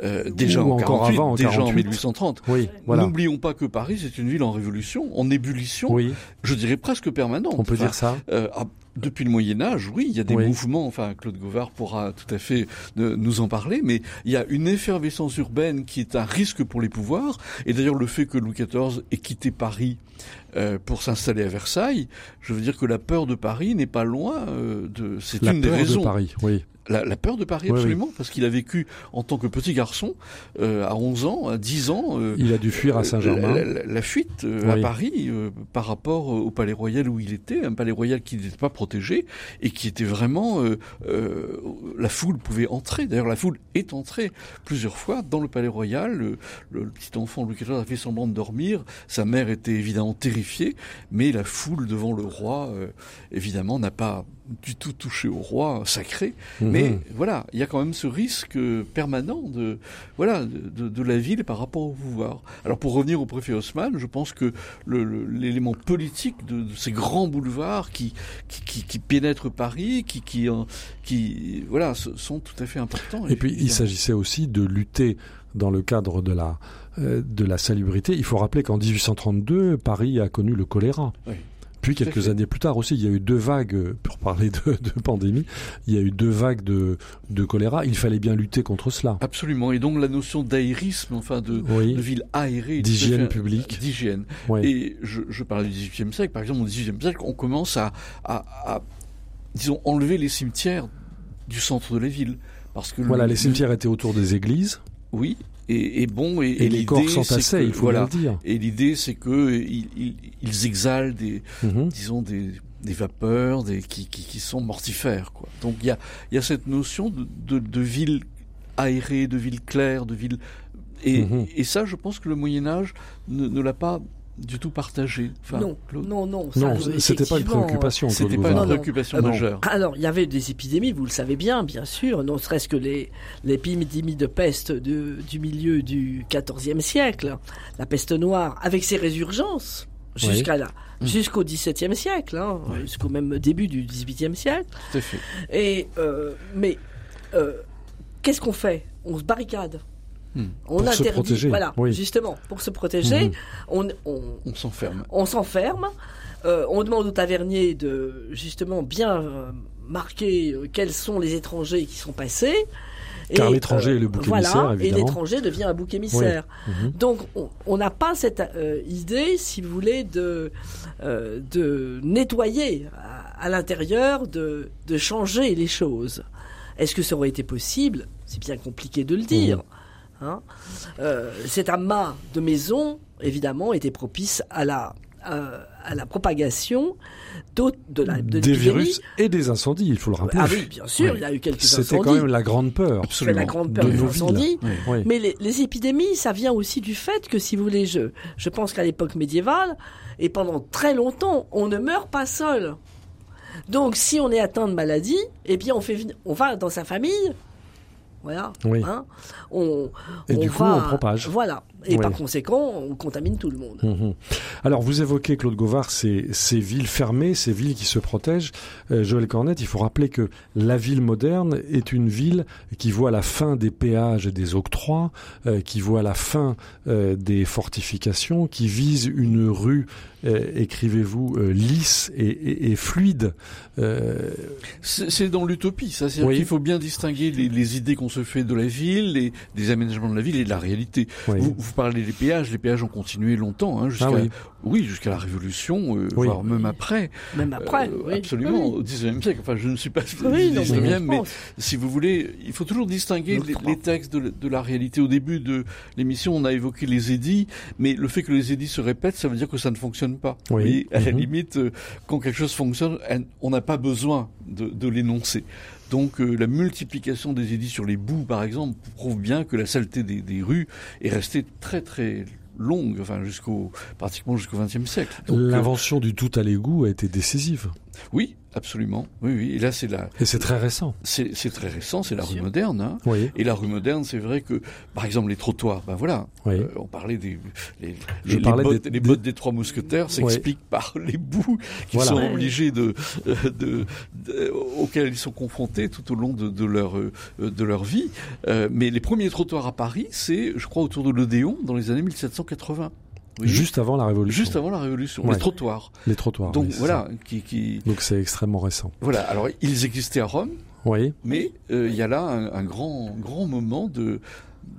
Euh, déjà Ou en encore 48, avant, en déjà en 48. 1830. Oui, voilà. N'oublions pas que Paris, c'est une ville en révolution, en ébullition, Oui, je dirais presque permanente. on peut Enfin, dire ça. euh, depuis le Moyen Âge, oui, il y a des Oui. mouvements, enfin Claude Gauvard pourra tout à fait euh, nous en parler, mais il y a une effervescence urbaine qui est un risque pour les pouvoirs, et d'ailleurs le fait que Louis XIV ait quitté Paris euh, pour s'installer à Versailles, je veux dire que la peur de Paris n'est pas loin euh, de... C'est La une des peur raisons. de Paris, oui. La, la peur de Paris, Oui, absolument, parce qu'il a vécu en tant que petit garçon, euh, à 11 ans, à 10 ans, euh, Il a dû fuir à la, Saint-Germain. la- la fuite euh, à. Paris par rapport au palais royal où il était, un palais royal qui n'était pas protégé et qui était vraiment la foule pouvait entrer. D'ailleurs, la foule est entrée plusieurs fois dans le palais royal. Le, le- le petit enfant Louis XIV a fait semblant de dormir. Sa mère était évidemment terrifiée, mais la foule devant le roi, euh, évidemment, n'a pas du tout touché au roi sacré. Mhm. Mais voilà, il y a quand même ce risque permanent de voilà de, de la ville par rapport au pouvoir. Alors pour revenir au préfet Haussmann, je pense que l'élément politique de, de ces grands boulevards qui qui, qui, qui pénètrent Paris, qui qui qui voilà sont tout à fait importants. Et puis, il évidemment. s'agissait aussi de lutter dans le cadre de la, de la salubrité. Il faut rappeler qu'en 1832, Paris a connu le choléra. Oui. Puis quelques fait. années plus tard aussi, il y a eu deux vagues, euh, pour parler de, (laughs) de pandémie, il y a eu deux vagues de, de choléra. Il fallait bien lutter contre cela. Absolument. Et donc la notion d'aérisme, enfin de, ville aérée, D'hygiène fait- publique. d'hygiène. oui. Et je, je parlais du XVIIIe siècle. Par exemple, au XVIIIe siècle, on commence à, à, à, disons, enlever les cimetières du centre de la ville. Parce que Voilà, le- les cimetières étaient autour des églises Oui. Et, et bon, et, et, les l'idée, corps c'est s'entassaient, que- il faut voilà. le dire. Et l'idée, c'est que ils, ils, ils exhalent des, Mhm. disons, des, des vapeurs, des, qui, qui, qui sont mortifères, quoi. Donc il y a, y a cette notion de, de, de ville aérée, de ville claire, de ville. Et, Mhm. et ça, je pense que le Moyen Âge ne, ne l'a pas du tout partagé. Enfin, non, Claude. non, non. ça, Non, c'était pas une préoccupation. C'était pas une Gauvard. Non, non. préoccupation Ah majeure. Alors, il y avait des épidémies, vous le savez bien, bien sûr, non serait-ce que les l'épidémie de peste de- du milieu du XIVe siècle, la peste noire, avec ses résurgences Oui. jusqu'à là, Mm. jusqu'au XVIIe siècle, hein, jusqu'au même début du XVIIIe siècle. Tout à fait. Et euh, mais euh, qu'est-ce qu'on fait? On se barricade. Hmm. On Pour se interdit, protéger, voilà, oui. justement, pour se protéger, Mhm. on, on, On s'enferme. on s'enferme, euh, on demande au tavernier de justement bien euh, marquer euh, quels sont les étrangers qui sont passés. Car l'étranger est le bouc voilà, émissaire, Et évidemment. l'étranger devient un bouc émissaire. Mhm. Donc on- n'a pas cette euh, idée, si vous voulez, de, euh, de nettoyer à, à l'intérieur, de, de changer les choses. Est-ce que ça aurait été possible? C'est bien compliqué de le dire. Hein Euh, cet amas de maisons, évidemment, était propice à la, euh, à la propagation d'autres de la de des virus et des incendies, il faut le rappeler. Ah oui, bien sûr, il y a eu quelques C'était incendies. quand même la grande peur. C'est la grande peur de des incendies. Oui. Mais les, les épidémies, ça vient aussi du fait que, si vous voulez, je, je pense qu'à l'époque médiévale, et pendant très longtemps, on ne meurt pas seul. Donc, si on est atteint de maladie, eh bien, on, fait, on va dans sa famille. Voilà. Oui. hein, on, Et on du coup, va- on propage. Voilà. Et Oui. par conséquent, on contamine tout le monde. Mhm. Alors, vous évoquez, Claude Gauvard, ces, ces villes fermées, ces villes qui se protègent. Euh, Joël Cornette, il faut rappeler que la ville moderne est une ville qui voit la fin des péages et des octrois, euh, qui voit la fin euh, des fortifications, qui vise une rue, euh, écrivez-vous, euh, lisse et, et- et fluide. Euh, C'est c'est dans l'utopie, ça. C'est-à-dire Oui. qu'il faut bien distinguer les, les idées qu'on se fait de la ville, les, des aménagements de la ville et de la réalité. oui. Vous, vous parlez des péages, les péages ont continué longtemps, hein, jusqu'à Ah oui. oui, jusqu'à la Révolution, euh, Oui. voire même après. Même après. Euh, oui. absolument, Oui, au 19e siècle. Enfin, je ne suis pas Oui, du non, 19e, mais, si vous voulez, il faut toujours distinguer les, textes de, la- de la réalité. Au début de l'émission, on a évoqué les édits, mais le fait que les édits se répètent, ça veut dire que ça ne fonctionne pas. Oui. Mais à la Mhm. limite, euh, quand quelque chose fonctionne, on n'a pas besoin de, de l'énoncer. Donc euh, la multiplication des édits sur les boues, par exemple, prouve bien que la saleté des, rues est restée très très longue, enfin jusqu'au pratiquement jusqu'au XXe siècle. Euh, L'invention du tout à l'égout a été décisive. Oui, absolument. Oui, oui. Et là, c'est la, Et c'est très récent. c'est très récent, c'est la rue moderne. Hein. Oui. Et la rue moderne, c'est vrai que, par exemple, les trottoirs, ben voilà, Oui. euh, on parlait des les, Je les- parlais bottes, des- les des- bottes des trois mousquetaires s'expliquent (laughs) par les bouts qu'ils Voilà. sont obligés de, euh, de, de- auxquels ils sont confrontés tout au long de, de leur euh, de leur vie. Euh, mais les premiers trottoirs à Paris, c'est, je crois, autour de l'Odéon dans les années 1780. Oui. Juste avant la Révolution. Juste avant la Révolution, Ouais. les trottoirs. Les trottoirs. Donc oui, voilà, qui. Donc c'est extrêmement récent. voilà. Alors ils existaient à Rome, Oui. mais euh, il y a là un, un grand grand moment de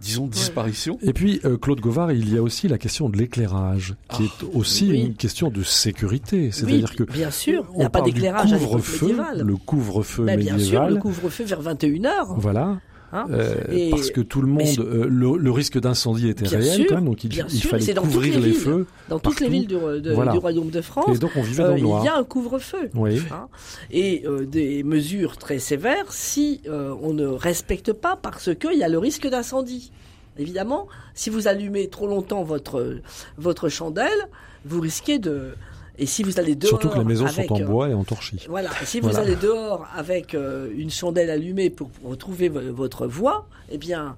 disons disparition. Et puis, euh, Claude Gauvard, il y a aussi la question de l'éclairage, qui Ah, est aussi oui. une question de sécurité. Oui, C'est-à-dire que bien sûr, il on n'y a pas d'éclairage à l'époque couvre-feu, médiévale. le couvre-feu Mais bien sûr, médiéval. le couvre-feu vers 21h. Voilà. Hein Euh, parce que tout le monde, euh, le, le risque d'incendie était Bien réel sûr, quand même, donc il, bien il sûr, fallait couvrir les feux. Dans toutes les villes du, de- Voilà. du Royaume de France, Et donc on vivait euh, dans le noir. il y a un couvre-feu. Oui. hein, et des mesures très sévères si on ne respecte pas parce qu'il y a le risque d'incendie. Évidemment, si vous allumez trop longtemps votre, votre chandelle, vous risquez de... Et si vous allez dehors Surtout que les maisons avec, sont en euh, bois et en torchis. Voilà, et si vous Voilà. allez dehors avec euh, une chandelle allumée pour, pour retrouver vo- votre voie, eh bien,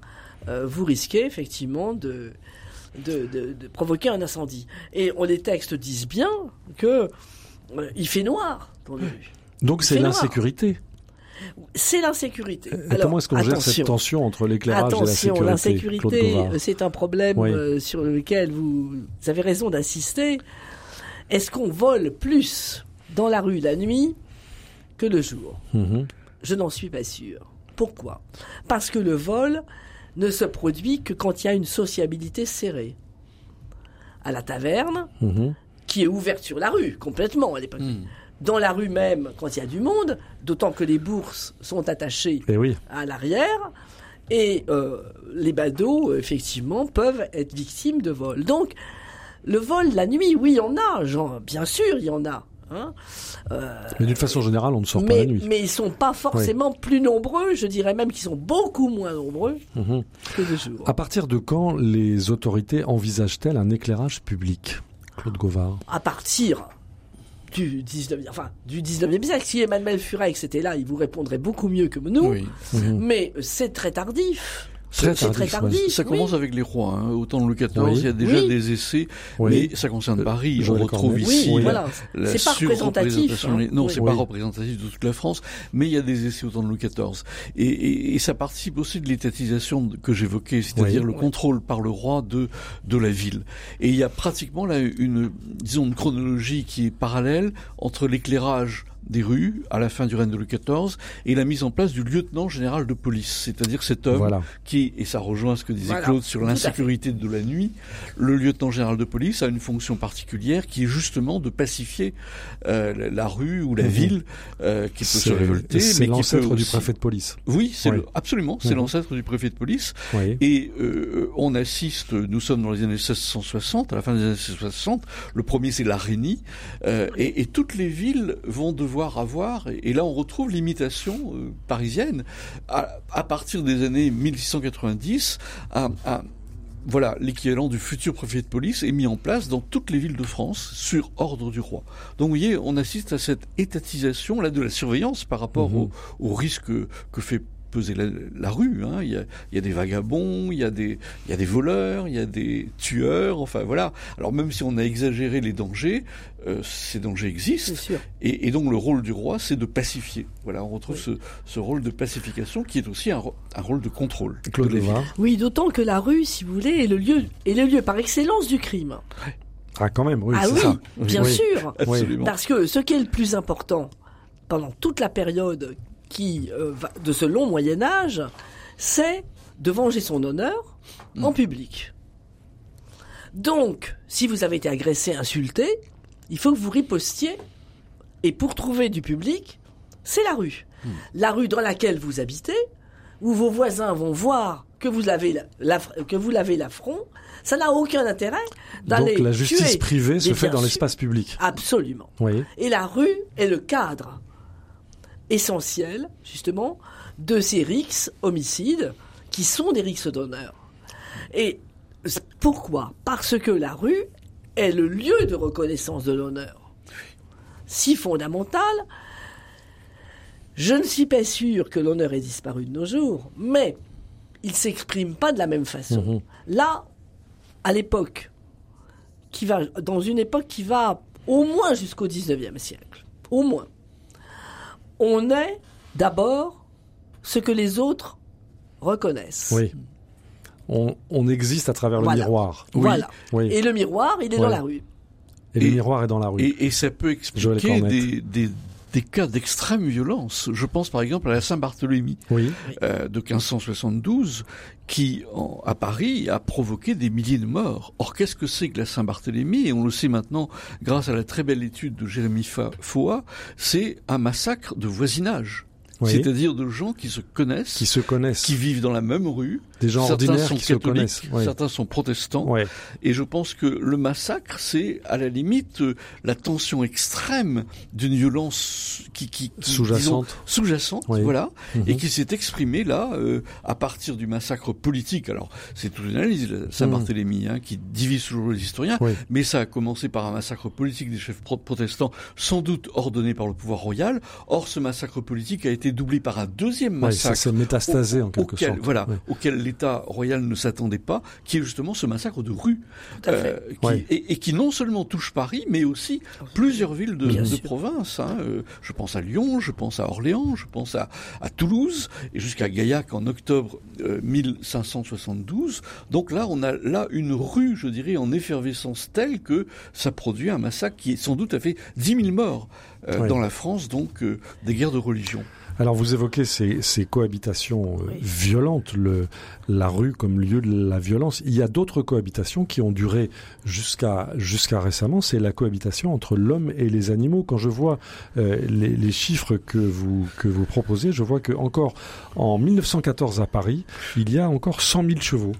euh, vous risquez effectivement de, de, de- de provoquer un incendie. Et on, les textes disent bien que euh, il fait noir dans les rues. Donc c'est l'insécurité. C'est l'insécurité. Et comment est-ce qu'on gère cette attention. tension entre l'éclairage et la Attention, sécurité Claude l'insécurité, c'est un problème Oui. euh, sur lequel vous avez raison d'insister. Est-ce qu'on vole plus dans la rue la nuit que le jour? Mhm. Je n'en suis pas sûr. Pourquoi? Parce que le vol ne se produit que quand il y a une sociabilité serrée. À la taverne, Mhm. qui est ouverte sur la rue, complètement à l'époque. Hmm. Dans la rue même, quand il y a du monde, d'autant que les bourses sont attachées Eh oui. à l'arrière, et euh, les badauds, effectivement, peuvent être victimes de vol. Donc, le vol la nuit, oui, il y en a, genre, bien sûr, il y en a. hein. Euh, Mais d'une façon générale, on ne sort pas mais, la nuit. mais ils sont pas forcément plus nombreux, je dirais même qu'ils sont beaucoup moins nombreux Mhm. que de jour. À partir de quand les autorités envisagent-elles un éclairage public Claude Gauvard. À partir du 19e, enfin, du 19e siècle, si Emmanuel Furex était là, il vous répondrait beaucoup mieux que nous. Oui. Mhm. Mais c'est très tardif. Très C'est très tardif. Ça oui. commence avec les rois. Hein. Autant Louis XIV, Oui. il y a déjà Oui. des essais, Oui. mais ça concerne Euh, Paris. On Joël retrouve ici Oui. voilà. la C'est pas représentatif. surreprésentation. hein. Non, Oui. c'est Oui. pas représentatif de toute la France, mais il y a des essais au temps de Louis XIV. Et, et, et ça participe aussi de l'étatisation que j'évoquais, c'est-à-dire Oui. le Oui. contrôle par le roi de de la ville. Et il y a pratiquement là une, disons, une chronologie qui est parallèle entre l'éclairage des rues à la fin du règne de Louis XIV et la mise en place du lieutenant général de police, c'est-à-dire cet homme Voilà. qui, et ça rejoint ce que disait Voilà, Claude sur l'insécurité de la nuit, le lieutenant général de police a une fonction particulière qui est justement de pacifier euh, la, la rue ou la Mhm. ville euh, qui peut se révolter, c'est mais qui peut l'ancêtre du préfet de police. Oui, c'est Oui. le- absolument, c'est Mhm. l'ancêtre du préfet de police. Oui. Et euh, on assiste, nous sommes dans les années 1660, à la fin des années 1660, le premier c'est l'Arénie, euh, et, et toutes les villes vont devoir avoir, et, et là on retrouve l'imitation euh, parisienne, à, à partir des années 1690, à, à- voilà, l'équivalent du futur préfet de police est mis en place dans toutes les villes de France sur ordre du roi. Donc vous voyez, on assiste à cette étatisation là de la surveillance par rapport Mhm. au, au risque que, que fait peser la, la rue. Hein. Il, y a, il y a des vagabonds, il y a des, il y a des voleurs, il y a des tueurs, enfin voilà. Alors même si on a exagéré les dangers, euh, ces dangers existent. Et, et donc le rôle du roi, c'est de pacifier. Voilà, on retrouve ce, ce rôle de pacification qui est aussi un, rôle de contrôle. Claude de. Oui, d'autant que la rue, si vous voulez, est le lieu, est le lieu par excellence du crime. Ah, quand même, oui, ah c'est oui, ça. bien Oui. sûr. Absolument. Parce que ce qui est le plus important pendant toute la période qui euh, va- de ce long Moyen Âge, c'est de venger son honneur en public. Donc, si vous avez été agressé, insulté, il faut que vous ripostiez. Et pour trouver du public, c'est la rue. La rue dans laquelle vous habitez, où vos voisins vont voir que vous lavez la- la- que vous lavez l'affront, ça n'a aucun intérêt d'aller Donc la justice tuer. privée se fait dans l'espace public. Absolument. Oui. Et la rue est le cadre essentiel, justement, de ces rixes homicides qui sont des rixes d'honneur. Et pourquoi? Parce que la rue est le lieu de reconnaissance de l'honneur. Si fondamental, je ne suis pas sûr que l'honneur ait disparu de nos jours, mais il s'exprime pas de la même façon. Mhm. Là, à l'époque, qui va, dans une époque qui va au moins jusqu'au 19e siècle, au moins, on est d'abord ce que les autres reconnaissent. Oui. On, on existe à travers le miroir. Voilà. Oui. Et le miroir, il est dans la rue. Et, le miroir est dans la rue. Et, et ça peut expliquer des, des cas d'extrême violence. Je pense par exemple à la Saint-Barthélemy Oui. euh, de 1572 qui, en- à Paris, a provoqué des milliers de morts. Or, qu'est-ce que c'est que la Saint-Barthélemy? Et on le sait maintenant grâce à la très belle étude de Jérémy Foa, c'est un massacre de voisinage. Oui. C'est-à-dire de gens qui se connaissent, Qui se connaissent. qui vivent dans la même rue. Des gens certains ordinaires sont qui se connaissent. Certains sont protestants. Ouais. Et je pense que le massacre, c'est à la limite euh, la tension extrême d'une violence qui, qui, qui, Sous-jacente. sous-jacente, Oui. voilà, Mhm. et qui s'est exprimée là euh, à partir du massacre politique. Alors, c'est toute une analyse, Saint-Barthélemy, hein, qui divise toujours les historiens, Oui. mais ça a commencé par un massacre politique des chefs pro- protestants, sans doute ordonné par le pouvoir royal. Or, ce massacre politique a été doublé par un deuxième Ouais, ça massacre s'est métastasé au- en quelque auquel, sorte. Voilà, auquel l'État royal ne s'attendait pas, qui est justement ce massacre de rue, Tout à fait. euh, qui- Ouais. et, et qui non seulement touche Paris, mais aussi plusieurs villes de, province. hein. Euh, je pense à Lyon, je pense à Orléans, je pense à, à Toulouse, et jusqu'à Gaillac en octobre euh, 1572. Donc là, on a là une rue, je dirais, en effervescence telle que ça produit un massacre qui sans doute a fait 10 000 morts euh, Ouais. dans la France, donc euh, des guerres de religion. Alors vous évoquez ces, ces cohabitations euh, Oui. violentes, le, la rue comme lieu de la violence. Il y a d'autres cohabitations qui ont duré jusqu'à jusqu'à récemment. C'est la cohabitation entre l'homme et les animaux. Quand je vois euh, les, les chiffres que vous que vous proposez, je vois que encore en 1914 à Paris, il y a encore 100 000 chevaux.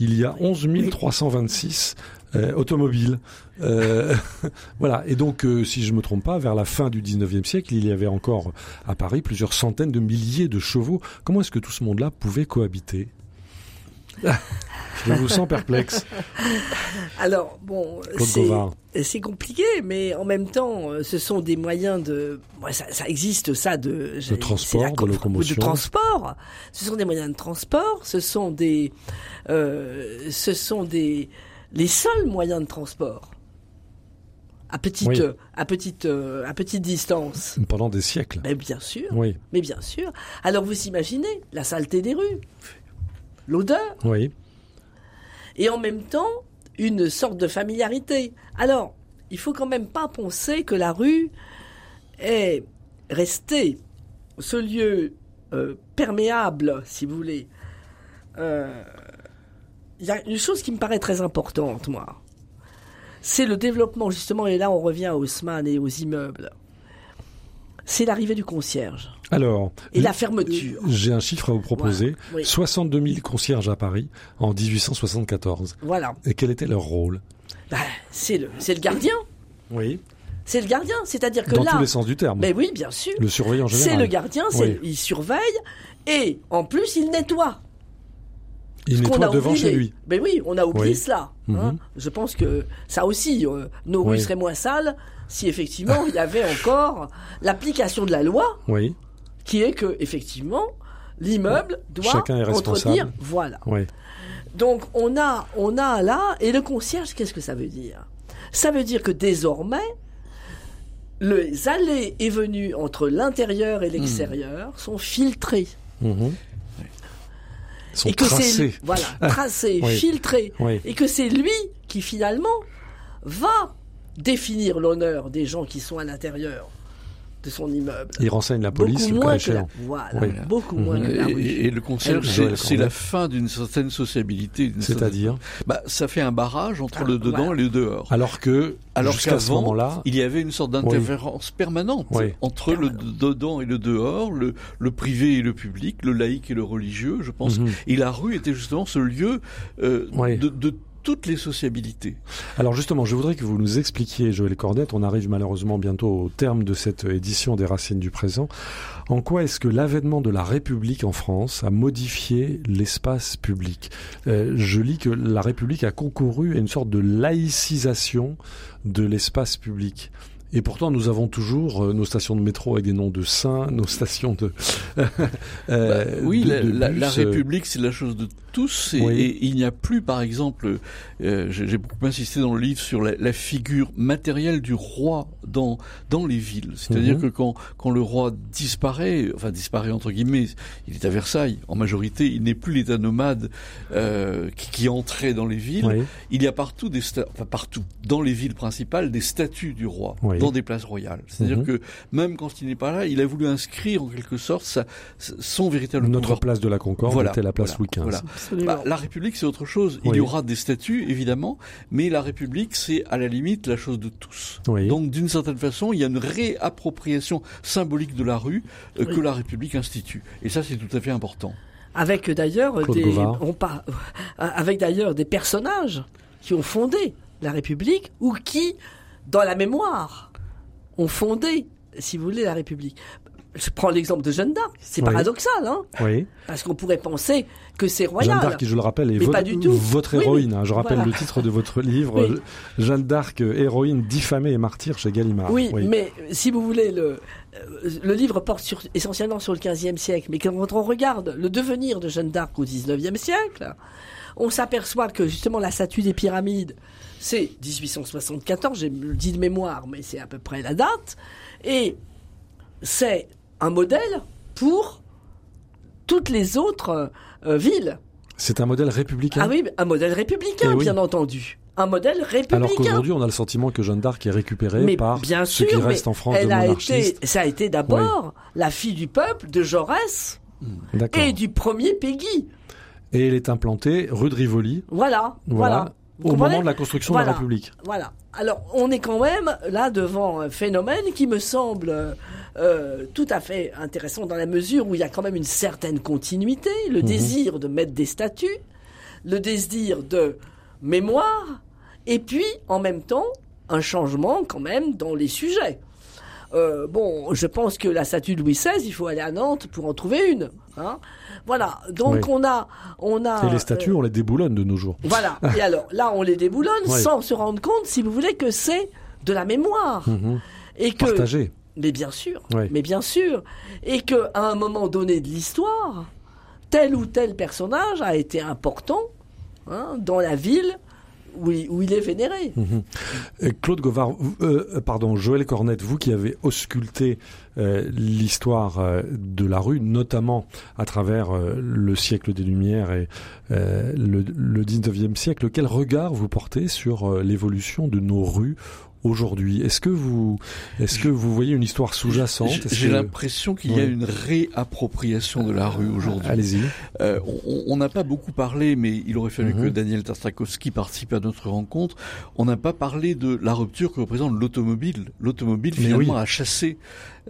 Il y a 11 326 euh, automobiles. Euh, (laughs) voilà. Et donc, euh, si je me trompe pas, vers la fin du 19e siècle, il y avait encore à Paris plusieurs centaines de milliers de chevaux. Comment est-ce que tout ce monde-là pouvait cohabiter? (laughs) Je vous sens perplexe, Alors, bon, c'est compliqué, mais en même temps, euh, ce sont des moyens de... ça, ça existe, ça, de... j'allais- transport, la de com- locomotion. De transport. Ce sont des moyens de transport, ce sont des... euh, ce sont des... Les seuls moyens de transport. À petite, Oui. euh, à petite, euh, à petite distance. pendant des siècles. Mais bien sûr, Oui, mais bien sûr. Alors vous imaginez la saleté des rues, l'odeur, oui, et en même temps une sorte de familiarité. Alors, il faut quand même pas penser que la rue est rester ce lieu euh, perméable, si vous voulez, euh, il y a une chose qui me paraît très importante, moi. C'est le développement, justement, et là on revient à Haussmann et aux immeubles. C'est l'arrivée du concierge Alors, et la fermeture. j'ai un chiffre à vous proposer. Voilà, oui. 62 000 concierges à Paris en 1874. Voilà. Et quel était leur rôle? Bah, c'est le, c'est le gardien. Oui. C'est le gardien. C'est-à-dire que Dans là. tous les sens du terme. Mais oui, bien sûr. Le surveillant C'est général. le gardien, c'est, Oui. il surveille et en plus il nettoie. Il nettoie devant oublié. chez lui. Mais oui, on a oublié Oui. cela. hein. Mhm. Je pense que ça aussi, euh, nos Oui. rues seraient moins sales si effectivement il y avait encore l'application de la loi Oui. qui est que effectivement l'immeuble doit Chacun est responsable. entretenir. Voilà. Oui. Donc on a, on a là, et le concierge, qu'est-ce que ça veut dire? Ça veut dire que désormais, les allées et venues entre l'intérieur et l'extérieur sont filtrées. Mhm. Sont et que c'est voilà, Oui. filtrées. Oui. Et que c'est lui qui finalement va définir l'honneur des gens qui sont à l'intérieur de son immeuble. Il renseigne la police, beaucoup le cas moins que la, voilà, Oui. beaucoup moins que la rue. Et, et le concierge, c'est- la fin d'une certaine sociabilité. d'une C'est-à-dire certaine- bah, Ça fait un barrage entre Ah, le dedans voilà. et le dehors. Alors que, Alors jusqu'à ce moment-là, il y avait une sorte d'interférence permanente Oui. entre le dedans et le dehors, le, le privé et le public, le laïque et le religieux, je pense. Mhm. Et la rue était justement ce lieu euh, Oui. de, de toutes les sociabilités. Alors justement, je voudrais que vous nous expliquiez, Joël Cornette, on arrive malheureusement bientôt au terme de cette édition des Racines du présent, en quoi est-ce que l'avènement de la République en France a modifié l'espace public? Euh, Je lis que la République a concouru à une sorte de laïcisation de l'espace public. Et pourtant, nous avons toujours euh, nos stations de métro avec des noms de saints, nos stations de... (laughs) euh, Bah, oui, de- la, de la- bus, la République, c'est la chose de tous. Et, Oui. et il n'y a plus, par exemple, euh, j'ai beaucoup insisté dans le livre sur la, la figure matérielle du roi dans dans les villes. C'est-à-dire Mhm. que quand quand le roi disparaît, enfin disparaît entre guillemets, il est à Versailles. En majorité, il n'est plus l'État nomade euh, qui, qui entrait dans les villes. oui. Il y a partout des enfin partout dans les villes principales des statues du roi Oui. dans des places royales. C'est-à-dire Mhm. que même quand il n'est pas là, il a voulu inscrire en quelque sorte sa, son véritable Notre pouvoir. place de la Concorde Voilà, était la place voilà, Louis XV. voilà. Bah, la République, c'est autre chose. Il Oui. y aura des statuts, évidemment, mais la République, c'est à la limite la chose de tous. Oui. Donc, d'une certaine façon, il y a une réappropriation symbolique de la rue euh, Oui. que la République institue. Et ça, c'est tout à fait important. Avec euh, d'ailleurs Claude des, Gauvard. on par- avec d'ailleurs des personnages qui ont fondé la République ou qui, dans la mémoire, ont fondé, si vous voulez, la République. Je prends l'exemple de Jeanne d'Arc. C'est Oui. paradoxal, hein, Oui. parce qu'on pourrait penser que c'est royal. Jeanne d'Arc, qui, je le rappelle, est Mais vo- pas du tout. votre héroïne. oui. hein. Je rappelle Voilà. le titre de votre (laughs) livre, Jeanne d'Arc, héroïne diffamée et martyr chez Gallimard. Oui, mais si vous voulez, le, euh, le livre porte sur, essentiellement sur le XVe siècle. Mais quand on regarde le devenir de Jeanne d'Arc au XIXe siècle, on s'aperçoit que justement la statue des pyramides, c'est 1874, j'ai dit de mémoire, mais c'est à peu près la date. Et c'est un modèle pour toutes les autres euh, villes. C'est un modèle républicain. Ah oui, un modèle républicain, Eh oui. bien entendu. Un modèle républicain. Alors qu'aujourd'hui, on a le sentiment que Jeanne d'Arc est récupérée Mais par bien ceux sûr, qui restent en France elle de a été, ça a été d'abord la fille du peuple de Jaurès D'accord. et du premier Peggy. Et elle est implantée rue de Rivoli, Voilà, voilà, au moment de la construction de la République. Voilà. Alors, on est quand même là devant un phénomène qui me semble euh, tout à fait intéressant dans la mesure où il y a quand même une certaine continuité, Mhm. le désir de mettre des statuts, le désir de mémoire, et puis en même temps un changement quand même dans les sujets. Euh, bon, je pense que la statue de Louis XVI, il faut aller à Nantes pour en trouver une. Hein voilà. Donc Oui. on a, on a. Et les statues, euh, on les déboulonne de nos jours. voilà. (laughs) Et alors, là, on les déboulonne sans se rendre compte, si vous voulez, que c'est de la mémoire. Mhm. Et que. Mais bien sûr, mais bien sûr. Et que, à un moment donné de l'histoire, tel ou tel personnage a été important, hein, dans la ville où il, où il est vénéré. Mhm. Euh, Claude Govard, euh, euh, pardon, Joël Cornette, vous qui avez ausculté euh, l'histoire euh, de la rue, notamment à travers le siècle des Lumières et le, le 19e siècle, quel regard vous portez sur l'évolution de nos rues aujourd'hui Est-ce que vous, est-ce que vous voyez une histoire sous-jacente? J'ai que- l'impression qu'il y a une réappropriation de la rue aujourd'hui. Allez-y. Euh, on- n'a pas beaucoup parlé, mais il aurait fallu Mhm. que Daniel Tartakowski participe à notre rencontre. On n'a pas parlé de la rupture que représente l'automobile. L'automobile finalement oui. a chassé,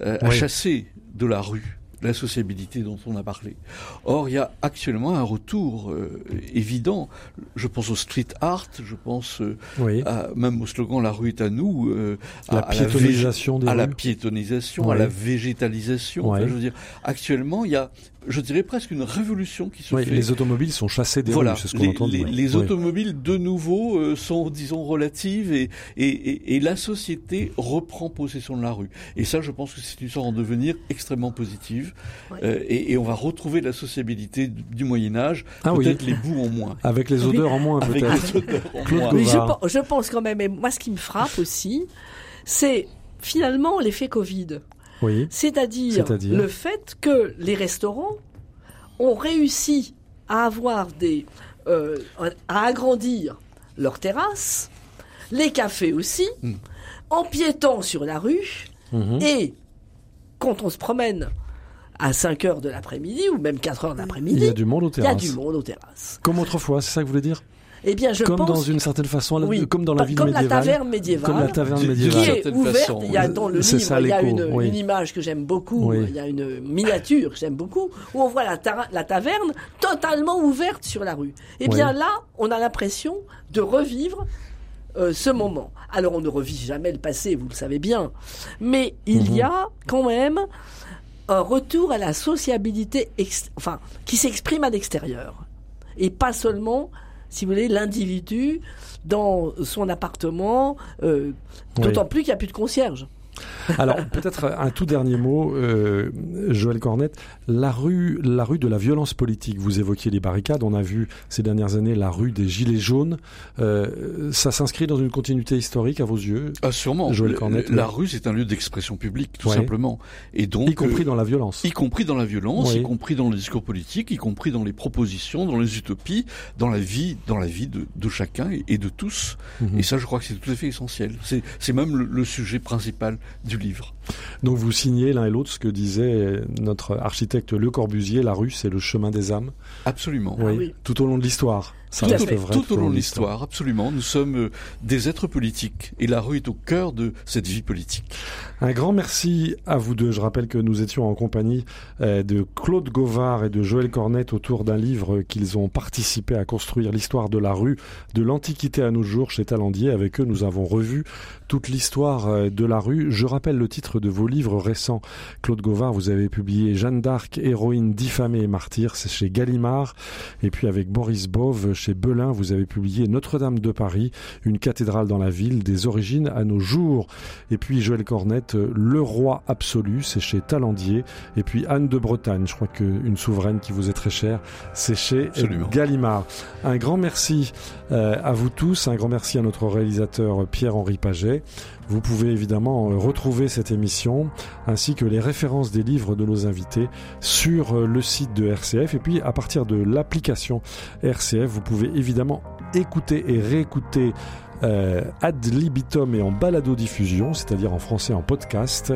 euh, a chassé de la rue la sociabilité dont on a parlé. Or, il y a actuellement un retour euh, évident. Je pense au street art, je pense euh, Oui. à- même au slogan "La rue est à nous", euh, La à, à la vég- piétonisation des à la piétonisation, à la végétalisation. Enfin, Ouais. je veux dire, actuellement, il y a, je dirais presque une révolution qui se Oui, fait. les automobiles sont chassés des voilà, rues, c'est ce qu'on entend. les- oui. les Oui. automobiles de nouveau euh, sont, disons, relatives et, et, et, et la société reprend possession de la rue. Et ça, je pense que c'est une histoire en devenir extrêmement positive. Ouais. Euh, et, et on va retrouver la sociabilité du, Moyen Âge. Ah oui. Peut-être les bouts en moins. Avec les odeurs en moins, Avec peut-être. les odeurs en Claude moins. Gauvin. Mais je, je pense quand même, et moi ce qui me frappe aussi, c'est finalement l'effet Covid. Oui. C'est-à-dire le fait que les restaurants ont réussi à avoir des, euh, à agrandir leurs terrasses, les cafés aussi, Mm. empiétant sur la rue, Mhm. et quand on se promène à 5 heures de l'après-midi, ou même 4 heures de Il l'après-midi, y a du monde aux il y a terrasses. du monde aux terrasses. Comme autrefois, c'est ça que vous voulez dire? Eh bien, je Comme pense dans une certaine façon, la- oui, comme dans la ville comme la médiévale. taverne médiévale. Comme la taverne D'une- qui médiévale. est ouverte. façon, il y a dans le C'est livre, ça, il y a une, oui. une image que j'aime beaucoup. Oui. Il y a une miniature que j'aime beaucoup où on voit la, la taverne totalement ouverte sur la rue. Et bien Oui. là, on a l'impression de revivre euh, ce moment. Alors on ne revit jamais le passé, vous le savez bien, mais il Mhm. y a quand même un retour à la sociabilité, enfin, qui s'exprime à l'extérieur et pas seulement, si vous voulez, l'individu dans son appartement, euh, Oui. d'autant plus qu'il n'y a plus de concierge. Alors peut-être un tout dernier mot, euh, Joël Cornette. La rue, la rue de la violence politique. Vous évoquiez les barricades. On a vu ces dernières années la rue des gilets jaunes. Euh, ça s'inscrit dans une continuité historique à vos yeux, Ah, sûrement. Joël Cornette, la rue, c'est un lieu d'expression publique, tout Ouais. simplement. Et donc, y compris euh, dans la violence. Y compris dans la violence, Oui. y compris dans le discours politique, y compris dans les propositions, dans les utopies, dans la vie, dans la vie de, de chacun et, et de tous. Mhm. Et ça, je crois que c'est tout à fait essentiel. C'est, c'est même le, le sujet principal du livre. Donc vous signez l'un et l'autre ce que disait notre architecte Le Corbusier. La rue, c'est le chemin des âmes. Absolument. Ah oui. Tout au long de l'histoire. Ça Tout reste vrai. Tout au long de l'histoire, absolument. Nous sommes euh, des êtres politiques et la rue est au cœur de cette vie politique. Un grand merci à vous deux. Je rappelle que nous étions en compagnie euh, de Claude Gauvard et de Joël Cornette autour d'un livre qu'ils ont participé à construire, l'histoire de la rue de l'Antiquité à nos jours chez Talandier. Avec eux, nous avons revu toute l'histoire euh, de la rue. Je rappelle le titre de vos livres récents. Claude Gauvard, vous avez publié Jeanne d'Arc, héroïne diffamée et martyr, c'est chez Gallimard. Et puis avec Boris Bove, chez Belin, vous avez publié Notre-Dame de Paris, une cathédrale dans la ville, des origines à nos jours. Et puis Joël Cornette, Le Roi absolu, c'est chez Talandier. Et puis Anne de Bretagne, je crois qu'une souveraine qui vous est très chère, c'est chez Absolument. Gallimard. Un grand merci euh, à vous tous, un grand merci à notre réalisateur Pierre-Henri Paget. Vous pouvez évidemment euh, retrouver cette émission ainsi que les références des livres de nos invités sur euh, le site de RCF. Et puis à partir de l'application RCF, vous pouvez évidemment écouter et réécouter euh, ad libitum et en balado-diffusion, c'est-à-dire en français en podcast,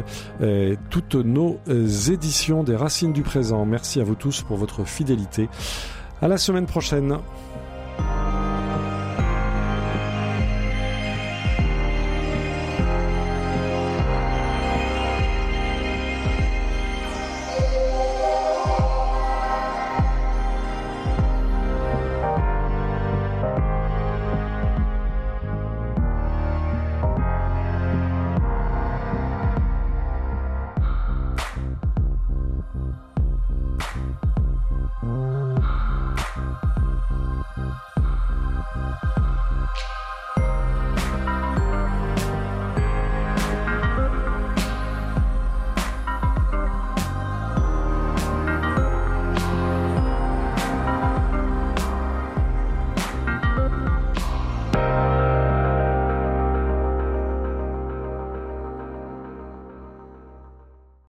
toutes nos éditions des Racines du Présent. Merci à vous tous pour votre fidélité. À la semaine prochaine.